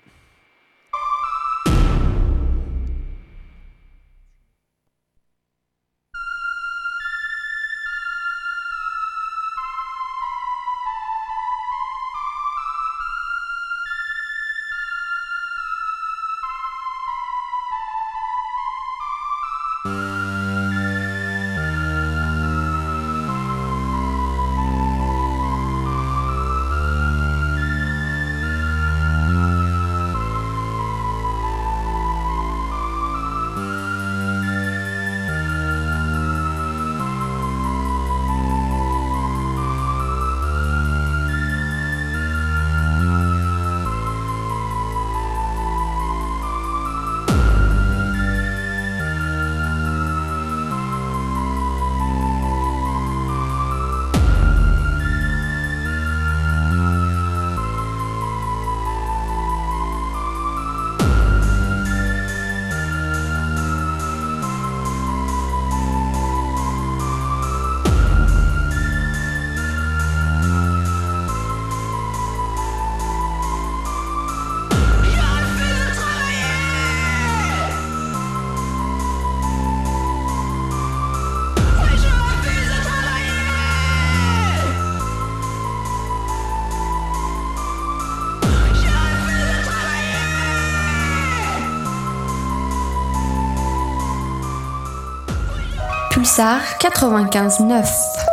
Pulsar 95.9.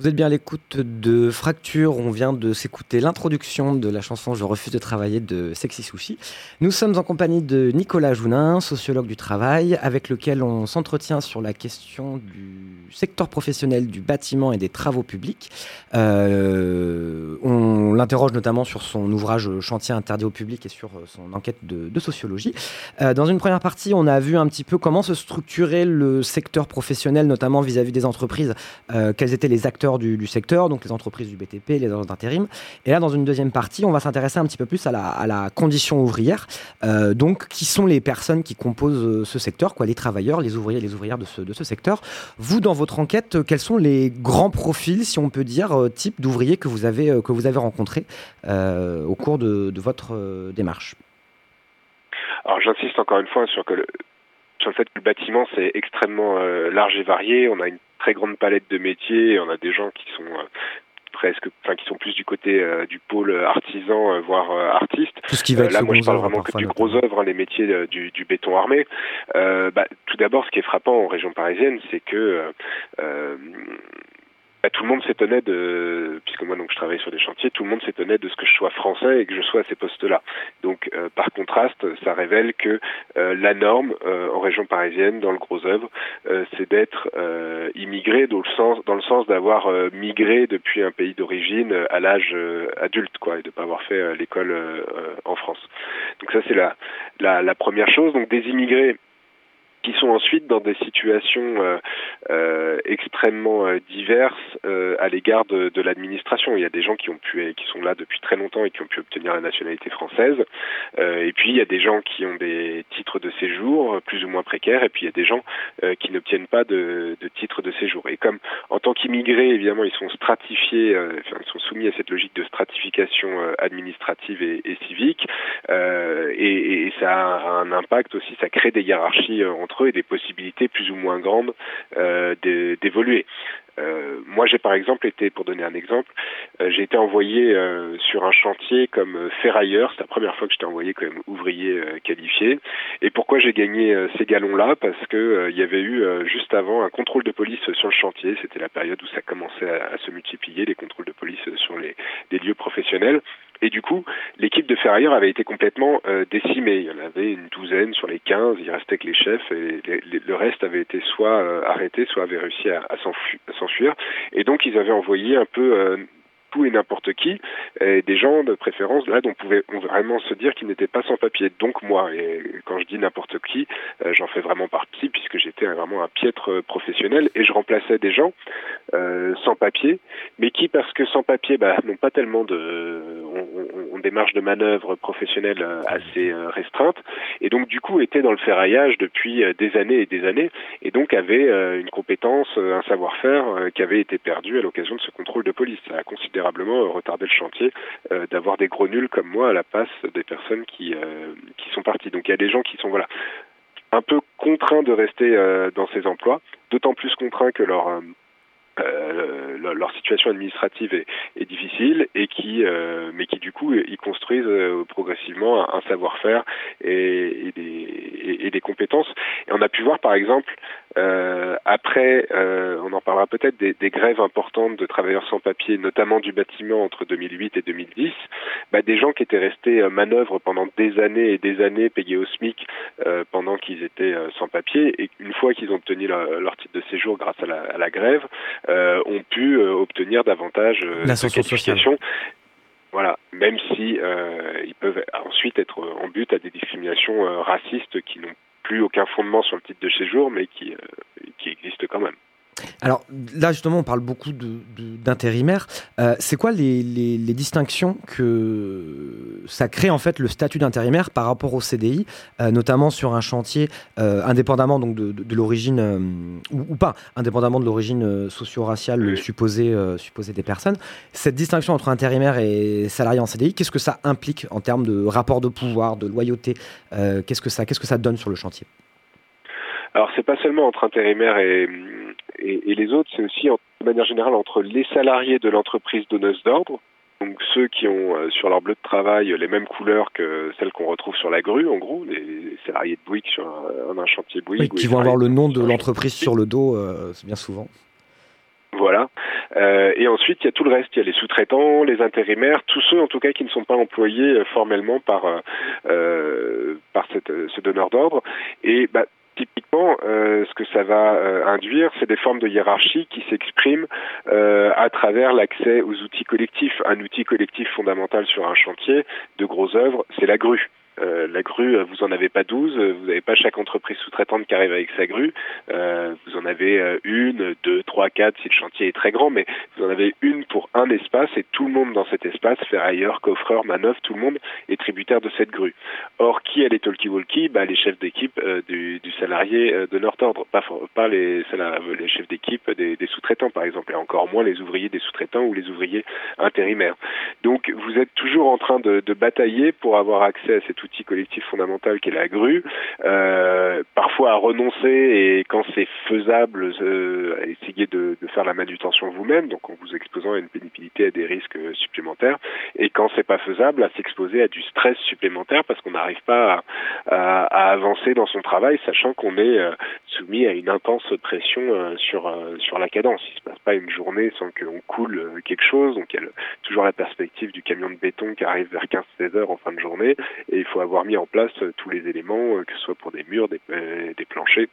Vous êtes bien à l'écoute de Fracture. On vient de s'écouter l'introduction de la chanson Je refuse de travailler de Sexy Sushi. Nous sommes en compagnie de Nicolas Jounin, sociologue du travail, avec lequel on s'entretient sur la question du secteur professionnel du bâtiment et des travaux publics. Euh, on l'interroge notamment sur son ouvrage Chantier interdit au public et sur son enquête de, de sociologie. Euh, dans une première partie, on a vu un petit peu comment se structurait le secteur professionnel, notamment vis-à-vis des entreprises, euh, quels étaient les acteurs du, secteur, donc les entreprises du BTP, les agences d'intérim. Et là, dans une deuxième partie, on va s'intéresser un petit peu plus à la, à la condition ouvrière. Euh, donc, qui sont les personnes qui composent euh, ce secteur, quoi, les travailleurs, les ouvriers, les ouvrières de ce, de ce secteur. Vous, dans votre enquête, euh, quels sont les grands profils, si on peut dire, type d'ouvriers que vous avez que vous avez rencontrés au cours de, de votre démarche? Alors j'insiste encore une fois sur, que le, sur le fait que le bâtiment c'est extrêmement euh, large et varié. On a une très grande palette de métiers. et On a des gens qui sont euh, presque, enfin qui sont plus du côté euh, du pôle artisan, voire artiste. Tout ce qui va être là, moi, je parle vraiment que du gros œuvre, hein, les métiers du, du béton armé. Bah, tout d'abord, ce qui est frappant en région parisienne, c'est que bah, tout le monde s'étonnait de, puisque moi donc je travaille sur des chantiers, tout le monde s'étonnait de ce que je sois français et que je sois à ces postes-là. Donc euh, par contraste, ça révèle que euh, la norme euh, en région parisienne, dans le gros œuvre, euh, c'est d'être euh, immigré dans le sens, dans le sens d'avoir euh, migré depuis un pays d'origine à l'âge adulte, quoi, et de pas avoir fait l'école en France. Donc ça c'est la, la la première chose. Donc des immigrés qui sont ensuite dans des situations euh, euh, extrêmement euh, diverses à l'égard de, l'administration. Il y a des gens qui ont pu, qui sont là depuis très longtemps et qui ont pu obtenir la nationalité française. Et puis il y a des gens qui ont des titres de séjour plus ou moins précaires. Et puis il y a des gens qui n'obtiennent pas de, de titre de séjour. Et comme en tant qu'immigrés, évidemment, ils sont stratifiés, enfin, ils sont soumis à cette logique de stratification administrative et, civique. Et, ça a un impact aussi, ça crée des hiérarchies et des possibilités plus ou moins grandes euh, d'é- d'évoluer. Euh, moi, j'ai par exemple été, pour donner un exemple, euh, j'ai été envoyé sur un chantier comme ferrailleur. C'est la première fois que j'étais envoyé comme ouvrier qualifié. Et pourquoi j'ai gagné ces galons-là? Parce que il y avait eu juste avant un contrôle de police sur le chantier. C'était la période où ça commençait à, se multiplier les contrôles de police sur les lieux professionnels. Et du coup, l'équipe de ferrailleurs avait été complètement euh, décimée. Il y en avait une douzaine sur les 15, il restait que les chefs et le reste avait été soit euh, arrêté, soit avait réussi à s'enfuir. Et donc ils avaient envoyé un peu euh, tout et n'importe qui, et des gens de préférence là dont on pouvait on vraiment se dire qu'ils n'étaient pas sans papier. Donc moi, et quand je dis n'importe qui, euh, j'en fais vraiment partie puisque j'étais vraiment un piètre professionnel et je remplaçais des gens euh, sans papier, mais qui parce que sans papier bah, n'ont pas tellement de ont- ont des marges de manœuvre professionnelles euh, assez euh, restreintes et donc du coup étaient dans le ferraillage depuis euh, des années et des années et donc avaient une compétence, un savoir-faire qui avait été perdu à l'occasion de ce contrôle de police. Ça a considérablement retardé le chantier d'avoir des gros nuls comme moi à la passe des personnes qui qui sont parties. Donc il y a des gens qui sont voilà un peu contraints de rester dans ces emplois, d'autant plus contraints que leur euh, euh, leur, situation administrative est, est difficile et qui, euh, mais qui du coup, ils construisent euh, progressivement un, savoir-faire et, et, des, et, des compétences. Et on a pu voir, par exemple, euh, après, euh, on en parlera peut-être, des, des grèves importantes de travailleurs sans papier, notamment du bâtiment entre 2008 et 2010, bah, des gens qui étaient restés euh, manœuvre pendant des années et des années payés au SMIC pendant qu'ils étaient sans papier et une fois qu'ils ont obtenu leur, leur titre de séjour grâce à la, à la grève, ont pu euh, obtenir davantage euh, de. Voilà, même si euh, ils peuvent ensuite être en but à des discriminations euh, racistes qui n'ont plus aucun fondement sur le titre de séjour, mais qui, euh, qui existent quand même. Alors là justement on parle beaucoup de- de- d'intérimaires. Euh, c'est quoi les, les- les distinctions que ça crée en fait le statut d'intérimaire par rapport au CDI, euh, notamment sur un chantier euh, indépendamment donc de, l'origine ou, ou pas, indépendamment de l'origine socio-raciale Oui. supposée, supposée des personnes. Cette distinction entre intérimaire et salarié en CDI, qu'est-ce que ça implique en termes de rapport de pouvoir, de loyauté Qu'est-ce que ça, qu'est-ce que ça donne sur le chantier? Alors c'est pas seulement entre intérimaires et, et, et les autres, c'est aussi en- de manière générale entre les salariés de l'entreprise donneuse d'ordre, donc ceux qui ont euh, sur leur bleu de travail les mêmes couleurs que celles qu'on retrouve sur la grue, en gros, les salariés de Bouygues sur un, un chantier Bouygues. Oui, ou qui vont avoir le nom de l'entreprise sur le dos, euh, c'est bien souvent. Voilà. Euh, et ensuite, il y a tout le reste. Il y a les sous-traitants, les intérimaires, tous ceux en tout cas qui ne sont pas employés euh, formellement par euh, par cette, ce donneur d'ordre. Et bah, typiquement, euh, ce que ça va euh, induire, c'est des formes de hiérarchie qui s'expriment euh, à travers l'accès aux outils collectifs. Un outil collectif fondamental sur un chantier de grosses œuvres, c'est la grue. Euh, la grue, euh, vous en avez pas 12, euh, vous n'avez pas chaque entreprise sous-traitante qui arrive avec sa grue. Vous en avez une, deux, trois, quatre si le chantier est très grand, mais vous en avez une pour un espace et tout le monde dans cet espace, ferrailleur, coffreur, manœuvre, tout le monde est tributaire de cette grue. Or, qui a les talkie-walkie? Bah, Les chefs d'équipe du, salarié de notre ordre, pas, les, chefs d'équipe des, des sous-traitants par exemple, et encore moins les ouvriers des sous-traitants ou les ouvriers intérimaires. Donc vous êtes toujours en train de, de batailler pour avoir accès à cet outil outil collectif fondamental qu'est la grue, euh, parfois à renoncer et quand c'est faisable, euh, à essayer de, faire la manutention vous-même, donc en vous exposant à une pénibilité, à des risques euh, supplémentaires, et quand c'est pas faisable, à s'exposer à du stress supplémentaire parce qu'on n'arrive pas à, avancer dans son travail, sachant qu'on est soumis à une intense pression sur sur la cadence. Il se passe pas une journée sans qu'on coule quelque chose, donc il y a toujours la perspective du camion de béton qui arrive vers 15-16 heures en fin de journée, et il faut avoir mis en place euh, tous les éléments, euh, que ce soit pour des murs, des, euh, des planchers,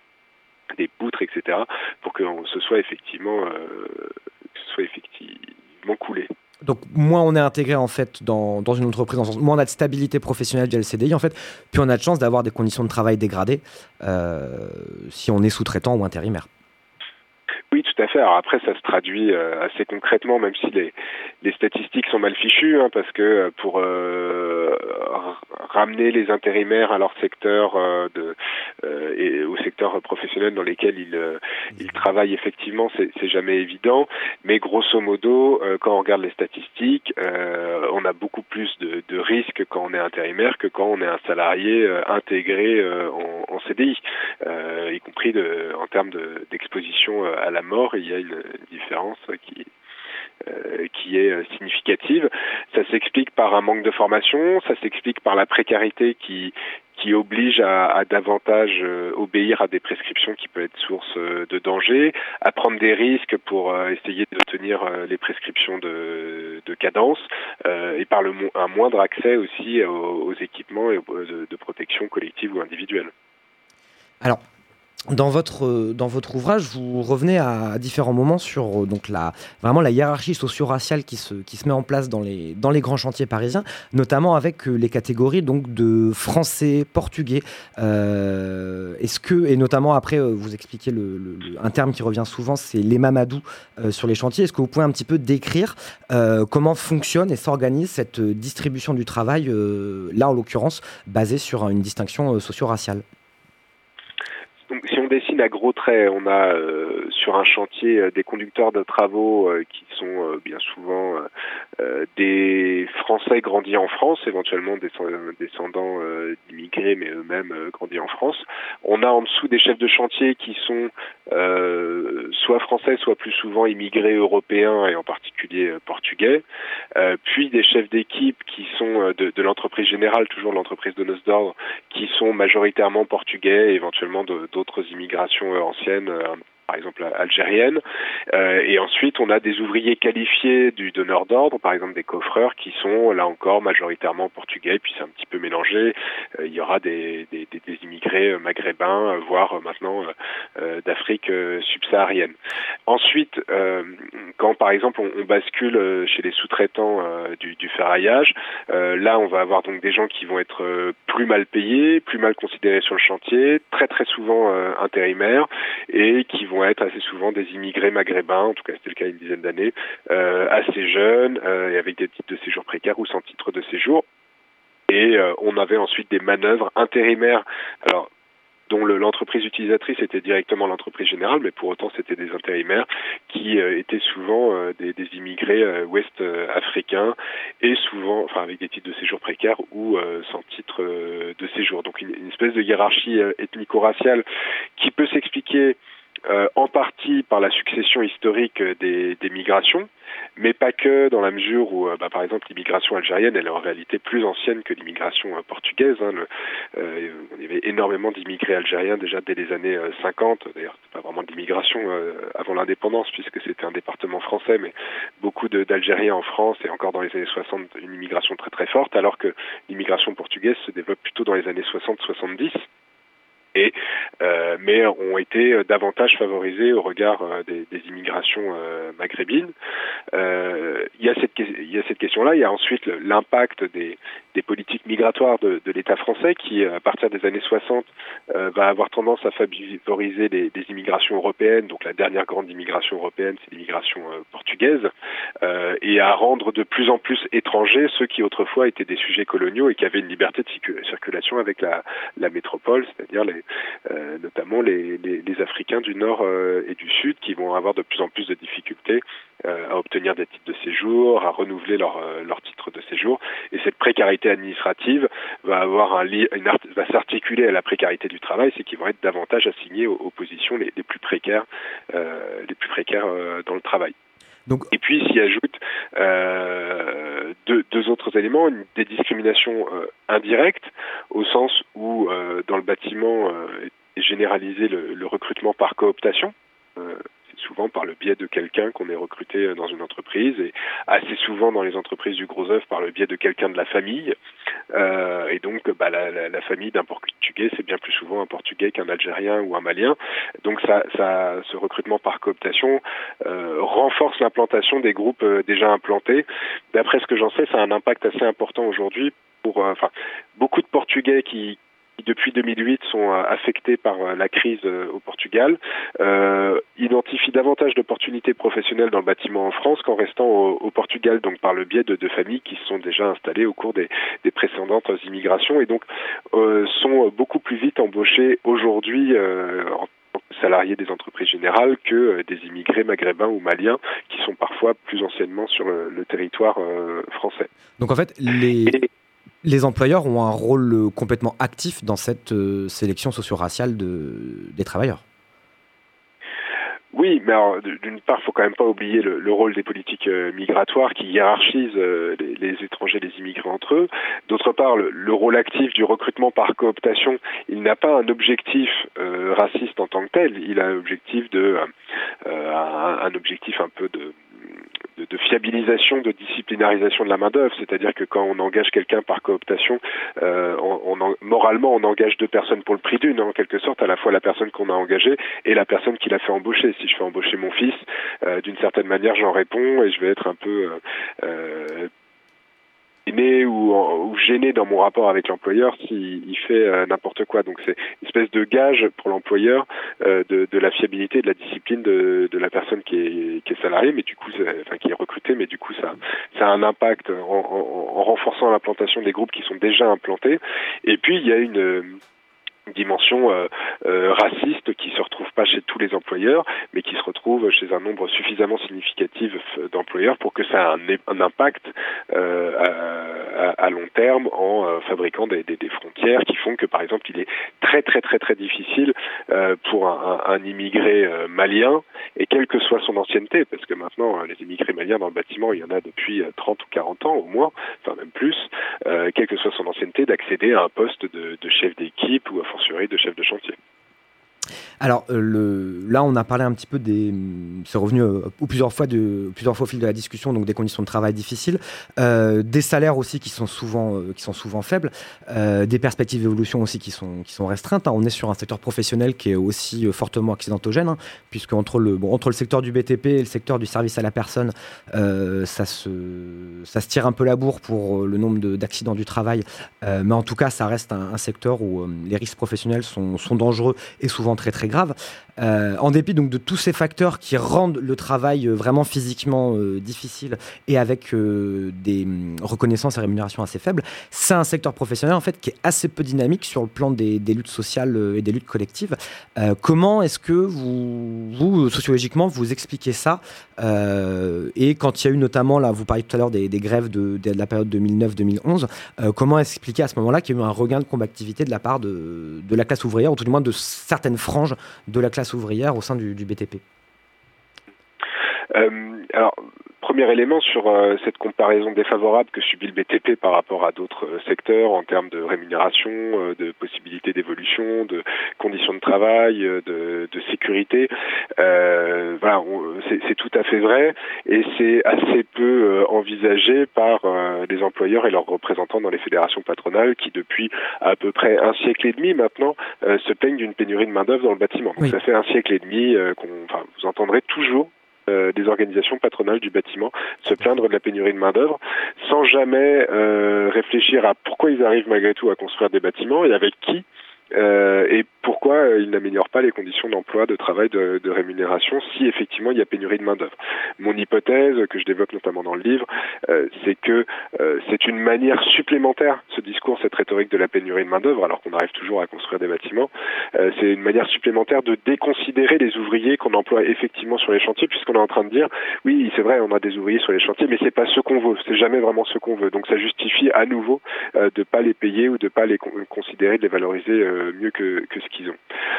des poutres, etc., pour que ce soit effectivement que ce soit effectivement coulé. Donc moins on est intégré en fait dans, dans une entreprise, moins on a de stabilité professionnelle via le CDI en fait, puis on a de chance d'avoir des conditions de travail dégradées euh, si on est sous-traitant ou intérimaire. Oui, tout à fait. Alors après, ça se traduit euh, assez concrètement, même si les, les statistiques sont mal fichues, hein, parce que euh, pour ramener les intérimaires à leur secteur euh, de, euh, et au secteur professionnel dans lesquels ils, euh, ils travaillent, effectivement, c'est jamais évident. Mais grosso modo, quand on regarde les statistiques, on a beaucoup plus de, de risques quand on est intérimaire que quand on est un salarié intégré en, en CDI, y compris de, en termes de- d'exposition à la mort. Il y a une, différence qui qui est euh, significative. Ça s'explique par un manque de formation, ça s'explique par la précarité qui qui oblige à, davantage euh, obéir à des prescriptions qui peuvent être source euh, de danger, à prendre des risques pour euh, essayer d'obtenir euh, les prescriptions de, de cadence, euh, et par un moindre accès aussi aux, aux équipements et aux- de, de protection collective ou individuelle. Alors, dans votre, euh, dans votre ouvrage, vous revenez à, différents moments sur euh, donc la, vraiment la hiérarchie socio-raciale qui se, qui se met en place dans les, dans les grands chantiers parisiens, notamment avec euh, les catégories donc, de français, portugais. Est-ce que, et notamment après, vous expliquez un terme qui revient souvent, c'est les mamadou euh, sur les chantiers. Est-ce que vous pouvez un petit peu décrire comment fonctionne et s'organise cette distribution du travail, là en l'occurrence, basée sur une distinction socio-raciale? Donc, si on dessine à gros traits, on a euh, sur un chantier euh, des conducteurs de travaux euh, qui sont bien souvent des Français grandis en France, éventuellement des descendants mais eux-mêmes euh, grandis en France. On a en dessous des chefs de chantier qui sont euh, soit français, soit plus souvent immigrés européens et en particulier euh, portugais. Puis des chefs d'équipe qui sont de, l'entreprise générale, toujours l'entreprise de nos d'ordre, qui sont majoritairement portugais, et éventuellement d'autres immigrations anciennes, par exemple algériennes. Euh, et ensuite, on a des ouvriers qualifiés du donneur d'ordre, par exemple des coffreurs, qui sont là encore majoritairement portugais, puis c'est un petit peu mélangé. Euh, il y aura des, des, des- des immigrés euh, maghrébins, euh, voire euh, maintenant euh, d'Afrique subsaharienne. Ensuite, quand par exemple on, on bascule chez les sous-traitants du, du ferraillage, là on va avoir donc des gens qui vont être plus mal payés, plus mal considérés sur le chantier, très très souvent intérimaires et qui vont être assez souvent des immigrés maghrébins, en tout cas c'était le cas il y a une dizaine d'années, euh, assez jeunes euh, et avec des titres de séjour précaires ou sans titre de séjour. Et euh, on avait ensuite des manœuvres intérimaires. Alors dont le- l'entreprise utilisatrice était directement l'entreprise générale, mais pour autant c'était des intérimaires qui étaient souvent des, immigrés ouest africains et souvent, enfin avec des titres de séjour précaires ou sans titre de séjour. Donc une, espèce de hiérarchie ethnico-raciale qui peut s'expliquer euh, en partie par la succession historique des, migrations, mais pas que dans la mesure où, euh, bah, par exemple, l'immigration algérienne, est en réalité plus ancienne que l'immigration euh, portugaise. hein. Il y avait énormément d'immigrés algériens déjà dès les années euh, 50. D'ailleurs, c'est pas vraiment de l'immigration avant l'indépendance puisque c'était un département français, mais beaucoup d'Algériens en France et encore dans les années 60 une immigration très très forte, alors que l'immigration portugaise se développe plutôt dans les années 60-70 euh, mais ont été euh, davantage favorisés au regard euh, des, immigrations maghrébines. Il y a cette question-là. Il y a ensuite l'impact des, politiques migratoires de, l'État français qui, à partir des années 60, euh, va avoir tendance à favoriser les, immigrations européennes. Donc la dernière grande immigration européenne, c'est l'immigration portugaise, et à rendre de plus en plus étrangers ceux qui autrefois étaient des sujets coloniaux et qui avaient une liberté de circu- circulation avec la métropole, c'est-à-dire les, euh, notamment les, Africains du Nord euh, et du Sud qui vont avoir de plus en plus de difficultés euh, à obtenir des titres de séjour, à renouveler leur, leur titre de séjour. Et cette précarité administrative va avoir un une va s'articuler à la précarité du travail, c'est qu'ils vont être davantage assignés aux, positions les, plus précaires, les plus précaires dans le travail. Et puis s'y ajoute euh, deux, deux, autres éléments, une, des discriminations euh, indirectes, au sens où euh, dans le bâtiment est généralisé le, le, recrutement par cooptation. Souvent par le biais de quelqu'un qu'on est recruté dans une entreprise et assez souvent dans les entreprises du gros œuvre par le biais de quelqu'un de la famille. Euh, et donc, bah, la, famille d'un Portugais, c'est bien plus souvent un Portugais qu'un Algérien ou un Malien. Donc, ça, ce recrutement par cooptation euh, renforce l'implantation des groupes euh, déjà implantés. D'après ce que j'en sais, ça a un impact assez important aujourd'hui pour, euh, enfin, beaucoup de Portugais qui qui depuis 2008 sont affectés par la crise au Portugal, euh, identifient davantage d'opportunités professionnelles dans le bâtiment en France qu'en restant au, au, Portugal, donc par le biais de, de, familles qui se sont déjà installées au cours des, des précédentes immigrations et donc euh, sont beaucoup plus vite embauchés aujourd'hui euh, en salariés des entreprises générales que des immigrés maghrébins ou maliens qui sont parfois plus anciennement sur le, le territoire français. Donc en fait, les... Et, les employeurs ont un rôle complètement actif dans cette euh, sélection socio-raciale de, des travailleurs. Oui, mais d'une part, faut quand même pas oublier le, le rôle des politiques euh, migratoires qui hiérarchisent euh, les, étrangers, les immigrés entre eux. D'autre part, le, le, rôle actif du recrutement par cooptation, il n'a pas un objectif euh, raciste en tant que tel. Il a un objectif de, euh, un, objectif un peu de de, de, fiabilisation, de disciplinarisation de la main d'œuvre, c'est-à-dire que quand on engage quelqu'un par cooptation, euh, on, on, moralement on engage deux personnes pour le prix d'une, en quelque sorte, à la fois la personne qu'on a engagée et la personne qui l'a fait embaucher. Si je fais embaucher mon fils, euh, d'une certaine manière, j'en réponds et je vais être un peu euh, gêné ou, ou, gêné dans mon rapport avec l'employeur s'il il fait euh, n'importe quoi. Donc c'est une espèce de gage pour l'employeur euh, de, la fiabilité, de la discipline de, la personne qui est, salariée, mais du coup, enfin qui est recrutée, mais du coup ça, ça a un impact en, en renforçant l'implantation des groupes qui sont déjà implantés. Et puis il y a une dimension euh, euh, raciste qui se retrouve pas chez tous les employeurs, mais qui se retrouve chez un nombre suffisamment significatif d'employeurs pour que ça ait un, un impact euh, à, à, long terme en euh, fabriquant des, des, des, frontières qui font que, par exemple, il est très très très très difficile euh, pour un, un, un immigré euh, malien, et quelle que soit son ancienneté, parce que maintenant, les immigrés maliens dans le bâtiment, il y en a depuis 30 ou 40 ans au moins, enfin même plus, quelle que soit son ancienneté, d'accéder à un poste de, de chef d'équipe ou à de chef de chantier. Alors euh, là, on a parlé un petit peu des, c'est revenu euh, plusieurs fois de plusieurs fois au fil de la discussion, donc des conditions de travail difficiles, euh, des salaires aussi qui sont souvent qui sont souvent faibles, des perspectives d'évolution aussi qui sont qui sont restreintes. Hein. On est sur un secteur professionnel qui est aussi fortement accidentogène, hein, puisque entre le bon, entre le secteur du BTP et le secteur du service à la personne, ça se ça se tire un peu la bourre pour le nombre d'accidents du travail, mais en tout cas, ça reste un, un secteur où les risques professionnels sont, sont dangereux et souvent très très grave. Euh, en dépit donc de tous ces facteurs qui rendent le travail vraiment physiquement euh, difficile et avec euh, des hum, reconnaissances et rémunérations assez faibles, c'est un secteur professionnel en fait qui est assez peu dynamique sur le plan des, luttes sociales euh, et des luttes collectives. Euh, comment est-ce que vous, sociologiquement vous expliquez ça euh, Et quand il y a eu notamment là, vous parliez tout à l'heure des, grèves de, de, la période 2009-2011, comment expliquer à ce moment-là qu'il y a eu un regain de combativité de la part de, de la classe ouvrière ou tout du moins de certaines franges de la classe ouvrière au sein du, du BTP euh, Alors, premier élément sur euh, cette comparaison défavorable que subit le BTP par rapport à d'autres euh, secteurs en termes de rémunération, euh, de possibilités d'évolution, de conditions de travail, de, de sécurité. voilà, c'est tout à fait vrai et c'est assez peu envisagé par les employeurs et leurs représentants dans les fédérations patronales qui, depuis à peu près un siècle et demi maintenant, se plaignent d'une pénurie de main-d'œuvre dans le bâtiment. Donc oui. ça fait un siècle et demi qu'on, enfin, vous entendrez toujours euh, des organisations patronales du bâtiment se plaindre de la pénurie de main-d'œuvre sans jamais euh, réfléchir à pourquoi ils arrivent malgré tout à construire des bâtiments et avec qui euh, et pourquoi euh, il n'améliore pas les conditions d'emploi, de travail, de, rémunération si effectivement il y a pénurie de main d'œuvre. Mon hypothèse que je développe notamment dans le livre, euh, c'est que c'est une manière supplémentaire, ce discours, cette rhétorique de la pénurie de main d'œuvre, alors qu'on arrive toujours à construire des bâtiments, c'est une manière supplémentaire de déconsidérer les ouvriers qu'on emploie effectivement sur les chantiers, puisqu'on est en train de dire, oui, c'est vrai, on a des ouvriers sur les chantiers, mais c'est pas ce qu'on veut, c'est jamais vraiment ce qu'on veut. Donc ça justifie à nouveau de pas les payer ou de pas les con considérer, de les valoriser mieux que, ce qu'ils ont.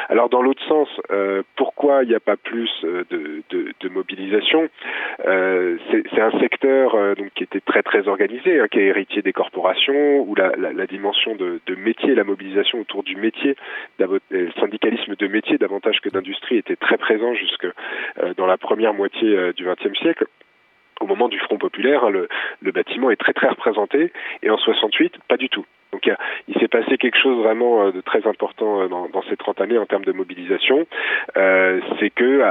Alors dans l'autre sens, euh, pourquoi il n'y a pas plus euh, de, mobilisation euh, C'est un secteur euh, donc qui était très très organisé, hein, qui est héritier des corporations, où la, dimension de, de, métier, la mobilisation autour du métier, le syndicalisme de métier davantage que d'industrie était très présent jusque euh, dans la première moitié euh, du XXe siècle au moment du Front populaire, hein, le, le, bâtiment est très très représenté, et en 68, pas du tout. Donc il s'est passé quelque chose vraiment euh, de très important dans, dans, ces 30 années en termes de mobilisation, euh, c'est que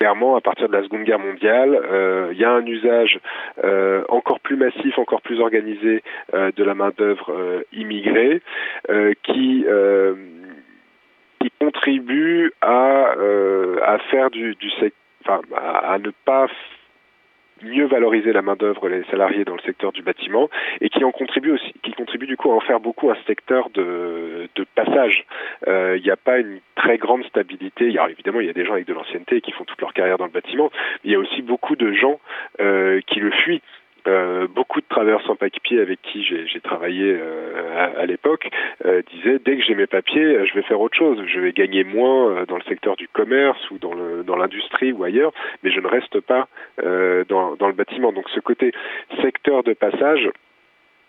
clairement, à partir de la Seconde Guerre mondiale, euh, il y a un usage euh, encore plus massif, encore plus organisé euh, de la main-d'œuvre immigrée qui qui contribue à à faire du, du enfin, à ne pas mieux valoriser la main d'œuvre les salariés dans le secteur du bâtiment et qui en contribue aussi qui contribue du coup à en faire beaucoup un secteur de, passage. Euh, il n'y a pas une très grande stabilité. Évidemment il y a des gens avec de l'ancienneté qui font toute leur carrière dans le bâtiment mais il y a aussi beaucoup de gens euh, qui le fuient euh, beaucoup de travailleurs sans papiers avec qui j'ai travaillé euh, à, l'époque euh, disaient dès que j'ai mes papiers, je vais faire autre chose. Je vais gagner moins dans le secteur du commerce ou dans l'industrie ou ailleurs, mais je ne reste pas dans, le bâtiment. Donc ce côté secteur de passage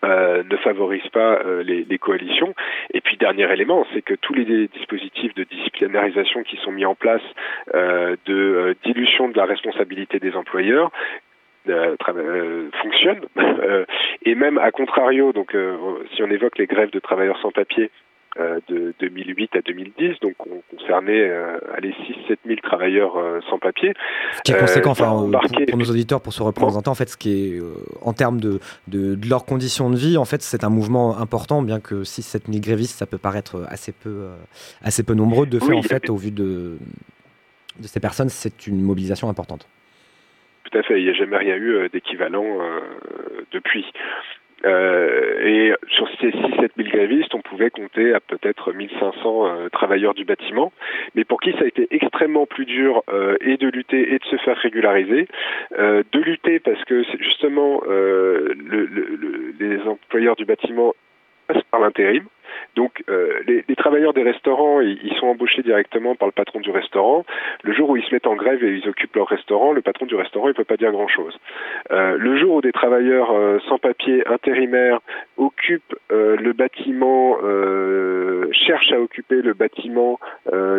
ne favorise pas les, coalitions. Et puis dernier élément, c'est que tous les dispositifs de disciplinarisation qui sont mis en place, de dilution de la responsabilité des employeurs, fonctionne et même à contrario donc euh, si on évoque les grèves de travailleurs sans papier euh, de 2008 à 2010, donc on concernait euh, les 6-7 000 travailleurs euh, sans papier. Ce qui est conséquent, enfin, pour, pour, nos auditeurs, pour se représenter, en fait, ce qui est en termes de, de, de, leurs conditions de vie, en fait, c'est un mouvement important, bien que 6-7 000 grévistes, ça peut paraître assez peu, assez peu nombreux. De fait, oui, en fait, au vu de, de ces personnes, c'est une mobilisation importante. Tout à fait, il n'y a jamais rien eu d'équivalent euh, depuis. Euh, et sur ces 6-7 000 grévistes, on pouvait compter à peut-être 1500 euh, travailleurs du bâtiment, mais pour qui ça a été extrêmement plus dur euh, et de lutter et de se faire régulariser. Euh, de lutter parce que justement le, le, le, les employeurs du bâtiment par l'intérim. Donc euh, les, travailleurs des restaurants, ils, sont embauchés directement par le patron du restaurant. Le jour où ils se mettent en grève et ils occupent leur restaurant, le patron du restaurant, il peut pas dire grand-chose. Euh, le jour où des travailleurs euh, sans papier intérimaires occupent le bâtiment, cherchent à occuper le bâtiment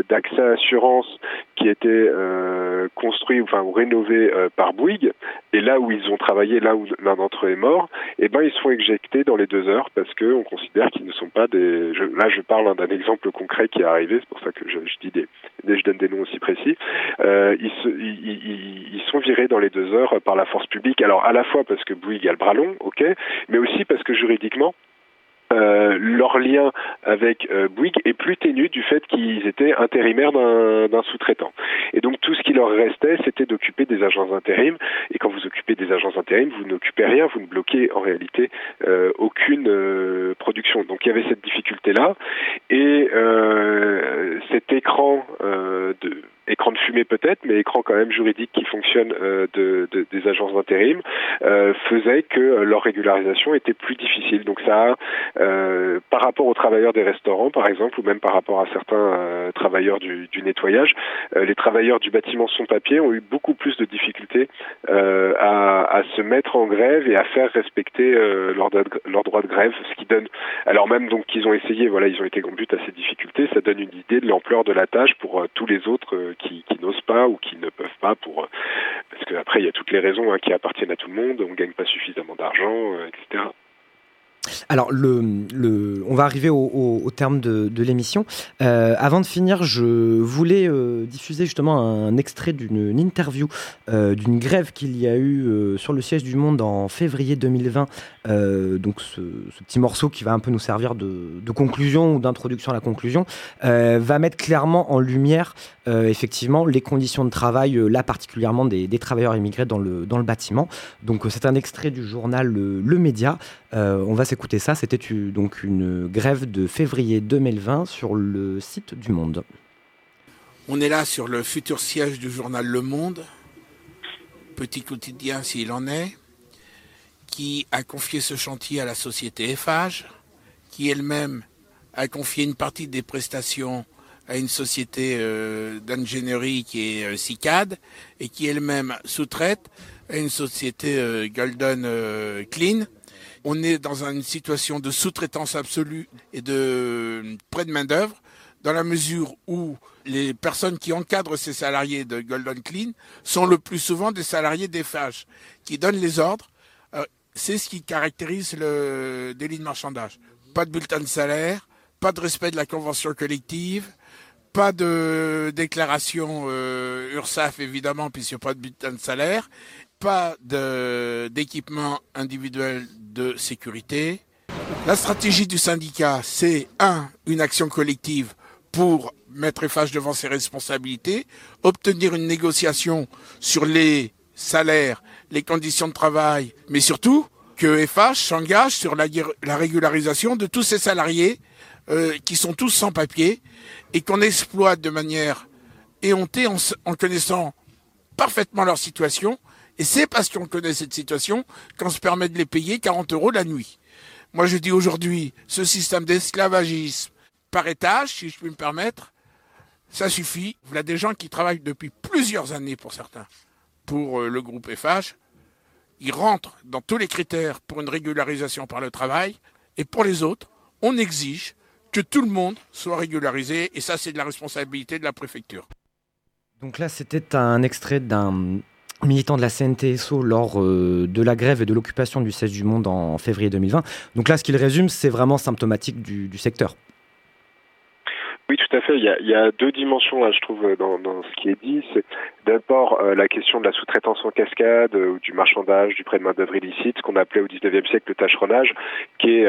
d'accès à assurance qui était construit enfin ou rénové par Bouygues, et là où ils ont travaillé, là où l'un d'entre eux est mort, eh ben ils sont éjectés dans les deux heures parce que on considère qu'ils ne sont pas des. Là, je parle d'un exemple concret qui est arrivé, c'est pour ça que je, dis des, je donne des noms aussi précis. Euh, ils, ils, sont virés dans les deux heures par la force publique. Alors à la fois parce que Bouygues a le bras long, ok, mais aussi parce que juridiquement, leur lien avec euh, Bouygues est plus ténu du fait qu'ils étaient intérimaires d'un sous-traitant. Et donc tout ce qui leur restait, c'était d'occuper des agences d'intérim. Et quand vous occupez des agences d'intérim, vous n'occupez rien, vous ne bloquez en réalité euh, aucune euh, production. Donc il y avait cette difficulté-là. Et euh, cet écran de écran de fumée peut-être, mais écran quand même juridique qui fonctionne euh, de, de, des agences d'intérim, euh, faisait que leur régularisation était plus difficile. Donc ça, euh, par rapport aux travailleurs des restaurants, par exemple, ou même par rapport à certains euh, travailleurs du, du nettoyage, euh, les travailleurs du bâtiment sans papier ont eu beaucoup plus de difficultés euh, à, à, se mettre en grève et à faire respecter leur, leur droit de grève, ce qui donne, alors même donc qu'ils ont essayé, voilà, ils ont été grand but à ces difficultés, ça donne une idée de l'ampleur de la tâche pour tous les autres qui, n'osent pas ou qui ne peuvent pas pour parce qu'après il y a toutes les raisons hein, qui appartiennent à tout le monde, on gagne pas suffisamment d'argent, euh, etc. Alors, on va arriver au, terme de, l'émission. Euh, avant de finir, je voulais euh, diffuser justement un extrait d'une interview euh, d'une grève qu'il y a eu sur le siège du Monde en février 2020. Euh, donc, ce, petit morceau qui va un peu nous servir de, conclusion ou d'introduction à la conclusion va mettre clairement en lumière effectivement les conditions de travail, là particulièrement des, des, travailleurs immigrés dans le, dans le bâtiment. Donc, c'est un extrait du journal Le, le Média. on va s'écouter ça. C'était donc une grève de février 2020 sur le site du Monde. On est là sur le futur siège du journal Le Monde, petit quotidien s'il en est, qui a confié ce chantier à la société FH, qui elle-même a confié une partie des prestations à une société euh, d'ingénierie qui est euh, CICAD et qui elle-même sous-traite à une société euh, Golden Clean. On est dans une situation de sous-traitance absolue et de prêt de main-d'œuvre dans la mesure où les personnes qui encadrent ces salariés de Golden Clean sont le plus souvent des salariés des FH qui donnent les ordres. Euh, c'est ce qui caractérise le délit de marchandage. Pas de bulletin de salaire, pas de respect de la convention collective, pas de déclaration euh, URSAF évidemment puisqu'il n'y a pas de bulletin de salaire, pas d'équipement individuel de sécurité. La stratégie du syndicat, c'est un, une action collective pour mettre FH devant ses responsabilités, obtenir une négociation sur les salaires, les conditions de travail, mais surtout que FH s'engage sur la, la, régularisation de tous ces salariés euh, qui sont tous sans papier et qu'on exploite de manière éhontée en connaissant parfaitement leur situation. Et c'est parce qu'on connaît cette situation qu'on se permet de les payer 40 euros la nuit. Moi, je dis aujourd'hui, ce système d'esclavagisme par étage, si je puis me permettre, ça suffit. Voilà des gens qui travaillent depuis plusieurs années pour certains, pour euh, le groupe FH. Ils rentrent dans tous les critères pour une régularisation par le travail. Et pour les autres, on exige que tout le monde soit régularisé. Et ça, c'est de la responsabilité de la préfecture. Donc là, c'était un extrait d'un militant de la CNTSO lors euh, de la grève et de l'occupation du siège du Monde en février 2020. Donc là, ce qu'il résume, c'est vraiment symptomatique du, secteur. Oui, tout à fait. Il y a, deux dimensions, là, je trouve, dans, dans, ce qui est dit. C'est d'abord euh, la question de la sous-traitance en cascade, euh, ou du marchandage, du prêt de main-d'œuvre illicite, ce qu'on appelait au 19e siècle le tâcheronnage, qui est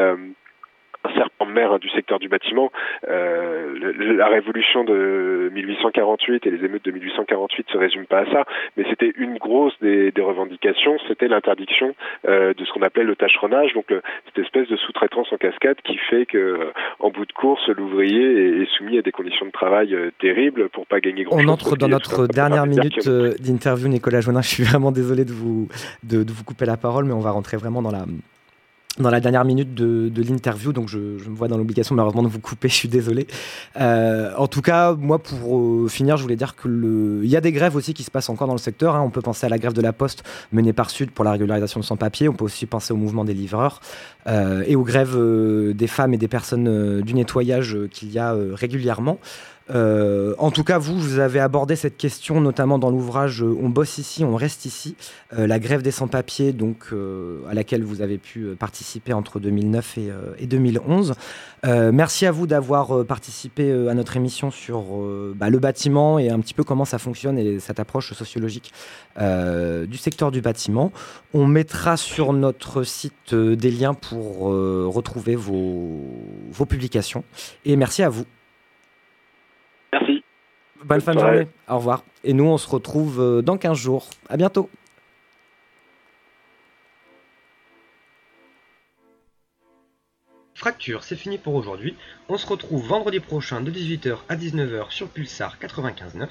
un serpent de mer hein, du secteur du bâtiment. Euh, le, la révolution de 1848 et les émeutes de 1848 se résument pas à ça, mais c'était une grosse des, des revendications, c'était l'interdiction euh, de ce qu'on appelait le tâcheronnage, donc le, cette espèce de sous-traitance en cascade qui fait que, euh, en bout de course, l'ouvrier est, est, soumis à des conditions de travail euh, terribles pour pas gagner grand-chose. On entre dans notre dernière minute d'interview, Nicolas Jonin. Je suis vraiment désolé de vous de, de vous couper la parole, mais on va rentrer vraiment dans la dans la dernière minute de, de l'interview, donc je, je, me vois dans l'obligation malheureusement de vous couper, je suis désolé. Euh, en tout cas, moi pour euh, finir, je voulais dire que le... il y a des grèves aussi qui se passent encore dans le secteur. Hein. On peut penser à la grève de la Poste menée par Sud pour la régularisation de sans-papier. On peut aussi penser au mouvement des livreurs euh, et aux grèves euh, des femmes et des personnes euh, du nettoyage qu'il y a régulièrement. Euh, en tout cas, vous, vous avez abordé cette question, notamment dans l'ouvrage On bosse ici, on reste ici, euh, la grève des sans-papiers, donc euh, à laquelle vous avez pu participer entre 2009 et, et 2011. merci à vous d'avoir participé à notre émission sur bah, le bâtiment et un petit peu comment ça fonctionne et cette approche sociologique du secteur du bâtiment. On mettra sur notre site des liens pour retrouver vos publications. Et merci à vous. Bonne fin de journée. Au revoir. Et nous, on se retrouve euh, dans 15 jours. À bientôt. Fracture, c'est fini pour aujourd'hui. On se retrouve vendredi prochain de 18h à 19h sur Pulsar 95.9.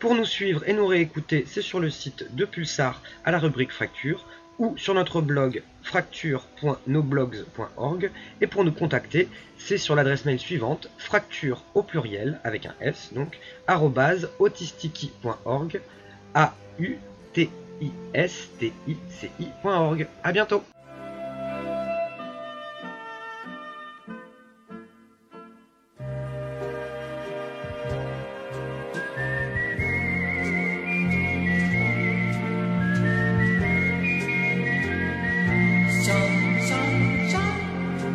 Pour nous suivre et nous réécouter, c'est sur le site de Pulsar à la rubrique Fracture ou sur notre blog fracture.noblogs.org et pour nous contacter, c'est sur l'adresse mail suivante fracture au pluriel avec un s donc autistiki.org a u t i s t i c i.org. À bientôt.